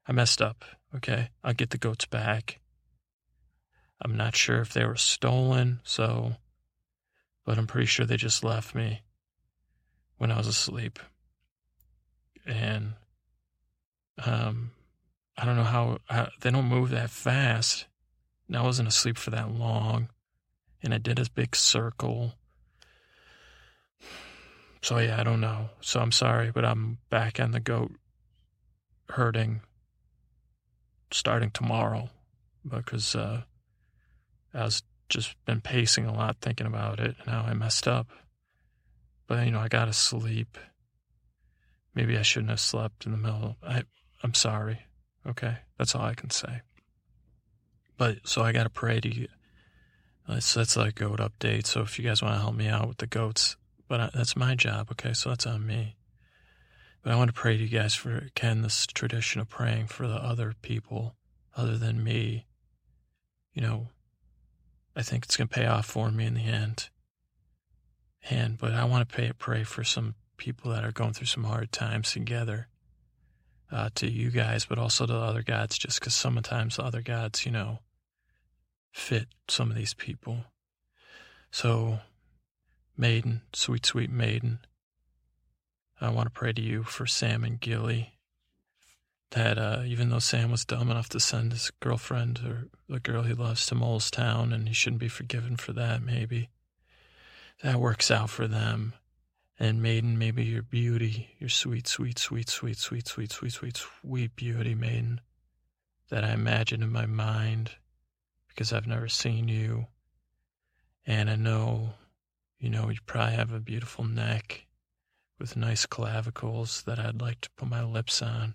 I messed up, okay? I'll get the goats back. I'm not sure if they were stolen, so, but I'm pretty sure they just left me when I was asleep. And, um, I don't know how, how they don't move that fast. And I wasn't asleep for that long and I did a big circle. So yeah, I don't know. So I'm sorry, but I'm back on the goat herding starting tomorrow because uh, I was just been pacing a lot thinking about it and how I messed up. But you know, I gotta sleep. Maybe I shouldn't have slept in the middle. I I'm sorry. Okay, that's all I can say. But so I gotta pray to you uh, that's that's like goat update. So if you guys want to help me out with the goats, but I, that's my job. Okay, so that's on me. But I want to pray to you guys for Ken this tradition of praying for the other people other than me. You know, I think it's gonna pay off for me in the end. And but I want to pay pray for some people that are going through some hard times together. Uh, to you guys, but also to the other gods, just because sometimes the other gods, you know, fit some of these people. So, Maiden, sweet, sweet Maiden, I want to pray to you for Sam and Gilly. That uh, even though Sam was dumb enough to send his girlfriend or the girl he loves to Mole's Town, and he shouldn't be forgiven for that, maybe that works out for them. And Maiden, maybe your beauty, your sweet, sweet, sweet, sweet, sweet, sweet, sweet, sweet, sweet beauty, Maiden, that I imagine in my mind because I've never seen you. And I know, you know, you probably have a beautiful neck with nice clavicles that I'd like to put my lips on.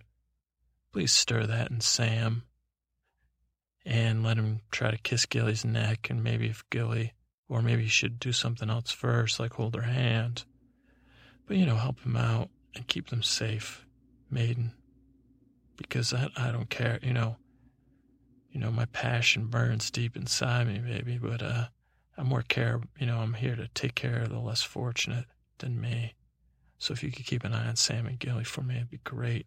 Please stir that in Sam and let him try to kiss Gilly's neck. And maybe if Gilly, or maybe he should do something else first, like hold her hand. But, you know, help him out and keep them safe, maiden. Because I, I don't care, you know. You know, my passion burns deep inside me, baby, but uh, I'm more care, you know, I'm here to take care of the less fortunate than me. So if you could keep an eye on Sam and Gilly for me, it'd be great.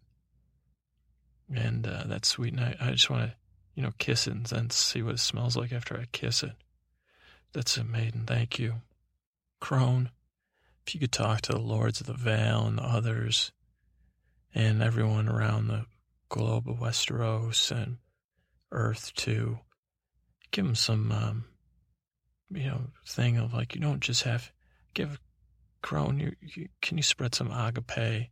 And uh, that's sweet. And I, I just want to, you know, kiss it and then see what it smells like after I kiss it. That's a maiden. Thank you. Crone, if you could talk to the Lords of the Vale and the others and everyone around the globe of Westeros and Earth too, give them some, um, you know, thing of like, you don't just have, give Crone, you, you, can you spread some agape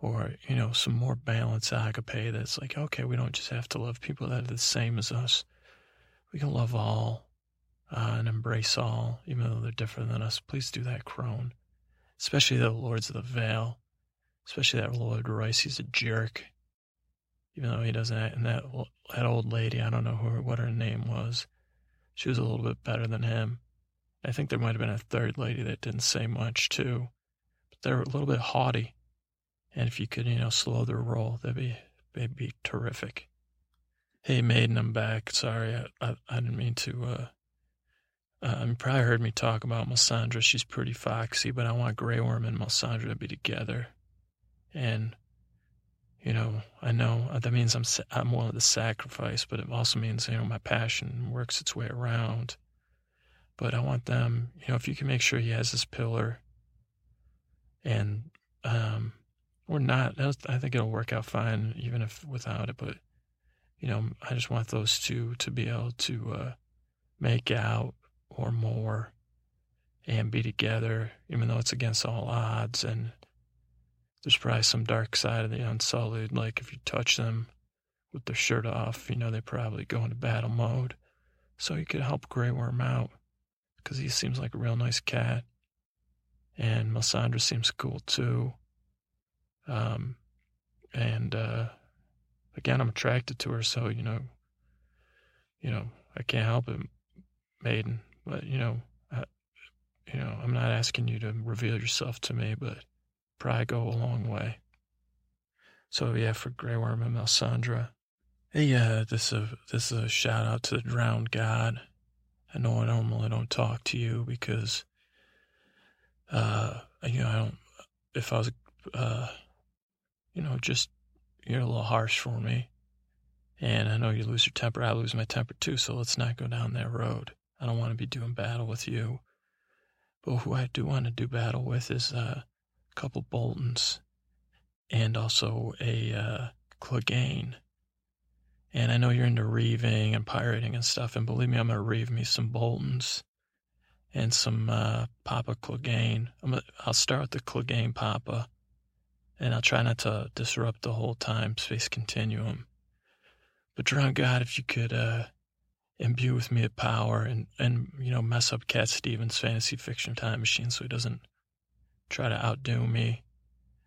or, you know, some more balanced agape that's like, okay, we don't just have to love people that are the same as us. We can love all uh, and embrace all, even though they're different than us. Please do that, Crone. Especially the Lords of the Vale. Especially that Lord Royce He's a jerk. Even though he doesn't act, and that, that old lady, I don't know who, what her name was. She was a little bit better than him. I think there might have been a third lady that didn't say much too, but they're a little bit haughty. And if you could, you know, slow their roll, that'd be, that'd be terrific. Hey, Maiden, I'm back. Sorry, I, I, I didn't mean to. Uh, uh, you probably heard me talk about Missandei. She's pretty foxy, but I want Grey Worm and Missandei to be together. And, you know, I know that means I'm I'm willing to sacrifice, but it also means you know my passion works its way around. But I want them, you know, if you can make sure he has this pillar and, um, or not, I think it'll work out fine even if without it. But, you know, I just want those two to be able to, uh, make out or more and be together, even though it's against all odds. And there's probably some dark side of the Unsullied. Like if you touch them with their shirt off, you know, they probably go into battle mode. So you could help Grey Worm out because he seems like a real nice cat. And Missandei seems cool too. Um, and uh, again, I'm attracted to her, so you know, you know, I can't help it, maiden. But you know, I, you know, I'm not asking you to reveal yourself to me, but probably go a long way. So yeah, for Grey Worm and Missandei. Hey, uh, this is a, this is a shout out to the drowned god. I know I normally don't talk to you because, uh, you know, I don't, if I was, uh, you know, just, you're a little harsh for me. And I know you lose your temper. I lose my temper too. So let's not go down that road. I don't want to be doing battle with you. But who I do want to do battle with is uh, a couple Boltons and also a uh, Clegane. And I know you're into reaving and pirating and stuff. And believe me, I'm going to reave me some Boltons and some uh, Papa Clegane. I will start with the Clegane Papa. And I'll try not to disrupt the whole time space continuum. But drown God, if you could uh, imbue with me a power and, and, you know, mess up Cat Stevens' fantasy fiction time machine so he doesn't try to outdo me.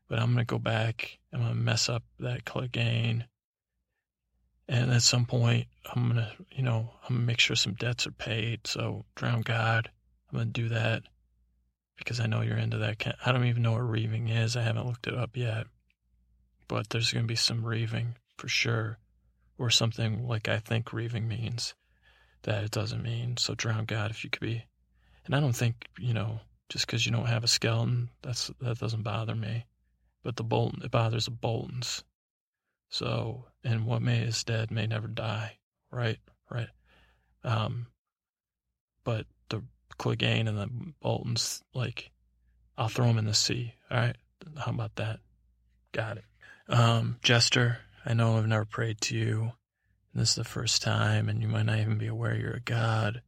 But I'm going to go back. I'm going to mess up that Clegane and at some point, I'm going to, you know, I'm going to make sure some debts are paid. So, drown God, I'm going to do that because I know you're into that. I don't even know what reaving is. I haven't looked it up yet. But there's going to be some reaving for sure, or something like I think reaving means that it doesn't mean. So, drown God if you could be. And I don't think, you know, just because you don't have a skeleton, that's that doesn't bother me. But the Bolton, it bothers the Boltons. So, and what may is dead may never die, right? Right. Um, but Clegane and the Boltons, like, I'll throw them in the sea. All right. How about that? Got it. Um, Jester, I know I've never prayed to you. And this is the first time, and you might not even be aware you're a god.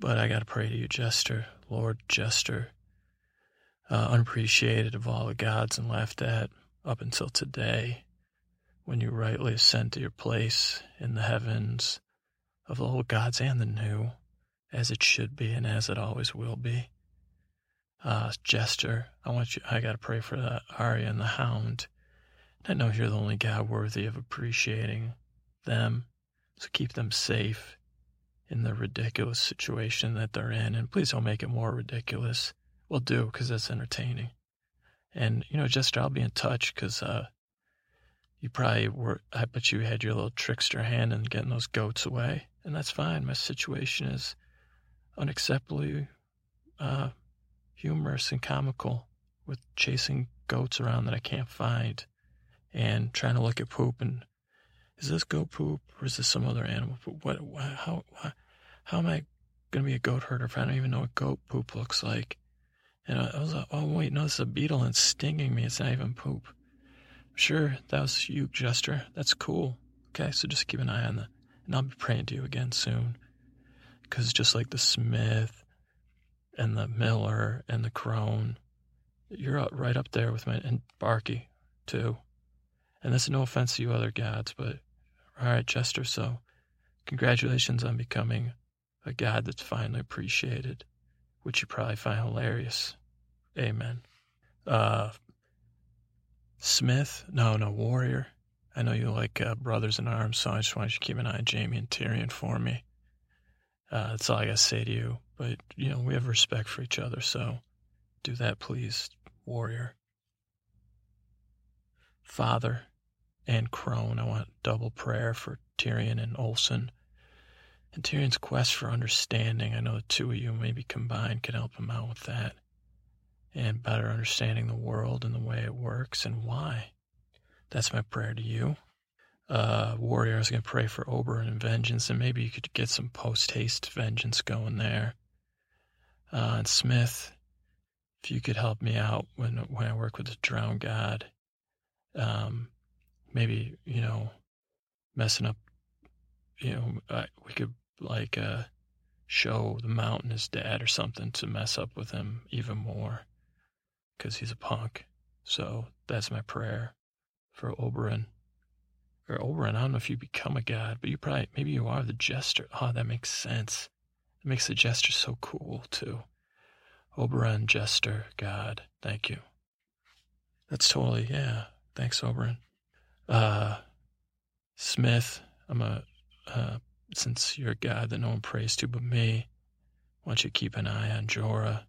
But I got to pray to you, Jester, Lord Jester, uh, unappreciated of all the gods and laughed at up until today when you rightly ascend to your place in the heavens of the old gods and the new, as it should be and as it always will be. Uh, Jester, I want you, I got to pray for that Arya and the Hound. I know you're the only God worthy of appreciating them, so keep them safe in the ridiculous situation that they're in, and please don't make it more ridiculous. We'll do because that's entertaining. And you know, Jester, I'll be in touch because uh, you probably were. I bet you had your little trickster hand in getting those goats away, and that's fine. My situation is unacceptably uh, humorous and comical with chasing goats around that I can't find and trying to look at poop and is this goat poop or is this some other animal poop? What, what how, how am I going to be a goat herder if I don't even know what goat poop looks like? And I, was like, oh, wait, no, it's a beetle and it's stinging me. It's not even poop. Sure, that was you, Jester. That's cool. Okay, so just keep an eye on that. And I'll be praying to you again soon. Because just like the Smith and the Miller and the Crone, you're right up there with my, and Barky, too. And this is no offense to you other gods, but all right, Jester, so congratulations on becoming a god that's finally appreciated, which you probably find hilarious. Amen. Uh, Smith, no, no, Warrior. I know you like uh, Brothers in Arms, so I just want you to keep an eye on Jaime and Tyrion for me. Uh, that's all I got to say to you. But, you know, we have respect for each other, so do that, please, Warrior. Father and Crone. I want double prayer for Tyrion and Orson. And Tyrion's quest for understanding. I know the two of you maybe combined can help him out with that. And better understanding the world and the way it works and why. That's my prayer to you. Uh, Warrior, I was going to pray for Oberyn and Vengeance, and maybe you could get some post haste vengeance going there. Uh, and Smith, if you could help me out when when I work with the Drowned God, um, maybe you know messing up you know I, we could like uh show the mountain his dad or something to mess up with him even more because he's a punk so that's my prayer for oberyn or oberyn i don't know if you become a god but you probably maybe you are the jester oh that makes sense it makes the jester so cool too Oberyn, jester god thank you that's totally yeah thanks Oberyn. uh, Smith, I'm a, uh, since you're a God that no one prays to but me, why don't you keep an eye on Jorah?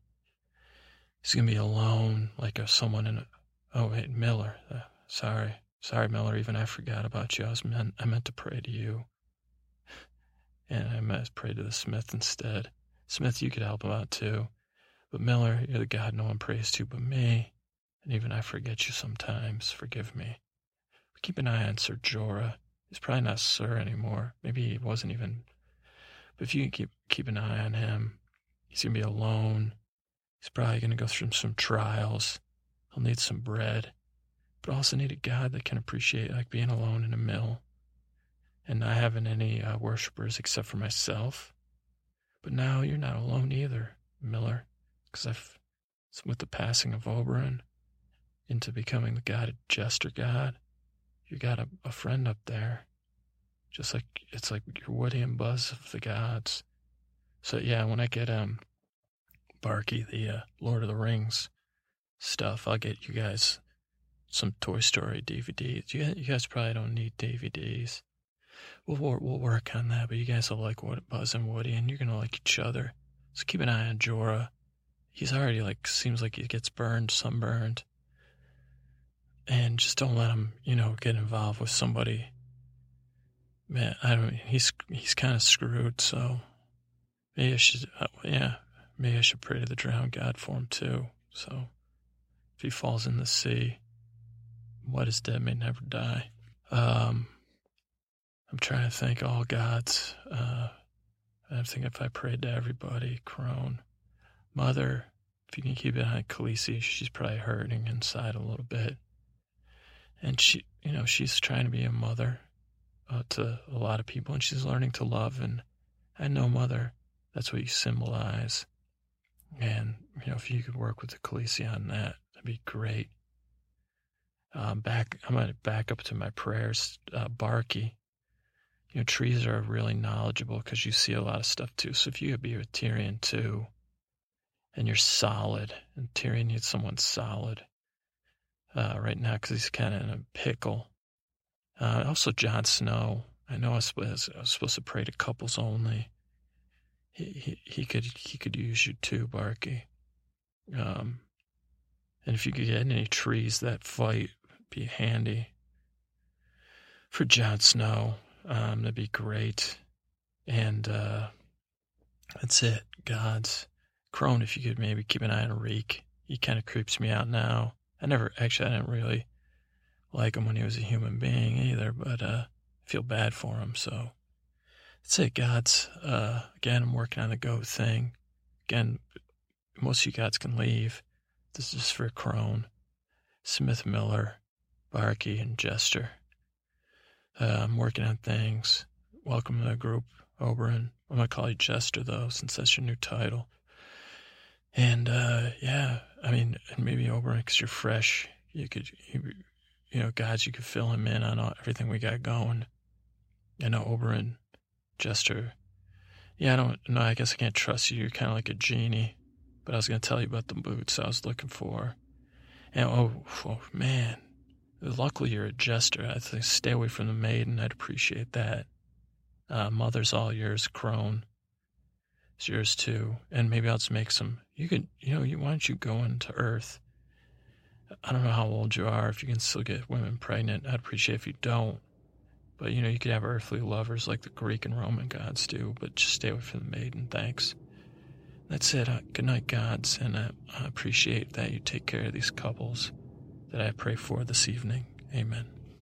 He's going to be alone, like someone in a, oh, wait, Miller. Uh, sorry. Sorry, Miller. Even I forgot about you. I was meant, I meant to pray to you. And I meant to pray to the Smith instead. Smith, you could help him out too. But Miller, you're the God no one prays to but me. And even I forget you sometimes. Forgive me. Keep an eye on Sir Jorah. He's probably not Sir anymore. Maybe he wasn't even. But if you can keep keep an eye on him, he's gonna be alone. He's probably gonna go through some trials. He'll need some bread, but also need a God that can appreciate like being alone in a mill, and not having any uh, worshippers except for myself. But now you're not alone either, Miller, because I've with the passing of Oberyn, into becoming the God of Jester God you got a, a friend up there. Just like it's like your Woody and Buzz of the gods. So yeah, when I get um Barky, the uh, Lord of the Rings stuff, I'll get you guys some Toy Story DVDs. You, you guys probably don't need DVDs. We'll, we'll work on that, but you guys will like what Buzz and Woody, and you're gonna like each other. So keep an eye on Jorah. He's already like seems like he gets burned, sunburned and just don't let him, you know, get involved with somebody. Man, I don't. He's he's kind of screwed. So maybe I should, uh, yeah, maybe I should pray to the drowned God for him too. So if he falls in the sea, what is dead may never die. Um, I'm trying to think all gods. Uh, I think if I prayed to everybody, Crone, Mother, if you can keep it on Khaleesi, she's probably hurting inside a little bit and she, you know, she's trying to be a mother uh, to a lot of people, and she's learning to love. And I know, mother, that's what you symbolize. And you know, if you could work with the Khaleesi on that, that'd be great. Um, back, I'm gonna back up to my prayers. Uh, Barky, you know, trees are really knowledgeable because you see a lot of stuff too. So if you could be with Tyrion too, and you're solid. And Tyrion needs someone solid uh, right now because he's kind of in a pickle. Uh, also, Jon Snow. I know I was, I was, supposed to pray to couples only. He, he, he could he could use you too, Barky. Um, and if you could get any trees that fight, be handy for Jon Snow. Um, that'd be great. And uh, that's it. Gods. Crone, if you could maybe keep an eye on Reek. He kind of creeps me out now. I never, actually, I didn't really like him when he was a human being either, but uh, I feel bad for him. So that's it, gods. Uh, again, I'm working on the goat thing. Again, most of you gods can leave. This is for Crone, Smith Miller, Barky, and Jester. Uh, I'm working on things. Welcome to the group, Oberyn. I'm going to call you Jester, though, since that's your new title. And uh, yeah, I mean, and maybe Oberyn, because you're fresh, you could, you, you know, guys, you could fill him in on all, everything we got going. I know Oberyn, Jester. Yeah, I don't know. I guess I can't trust you. You're kind of like a genie. But I was going to tell you about the boots I was looking for. And oh, oh man, luckily you're a jester. I think stay away from the maiden. I'd appreciate that. Uh, mother's all yours. Crone. It's yours too. And maybe I'll just make some. You could, you know, you, why don't you go into Earth? I don't know how old you are. If you can still get women pregnant, I'd appreciate if you don't. But you know, you could have earthly lovers like the Greek and Roman gods do. But just stay away from the maiden. Thanks. That's it. Uh, good night, gods, and uh, I appreciate that you take care of these couples that I pray for this evening. Amen.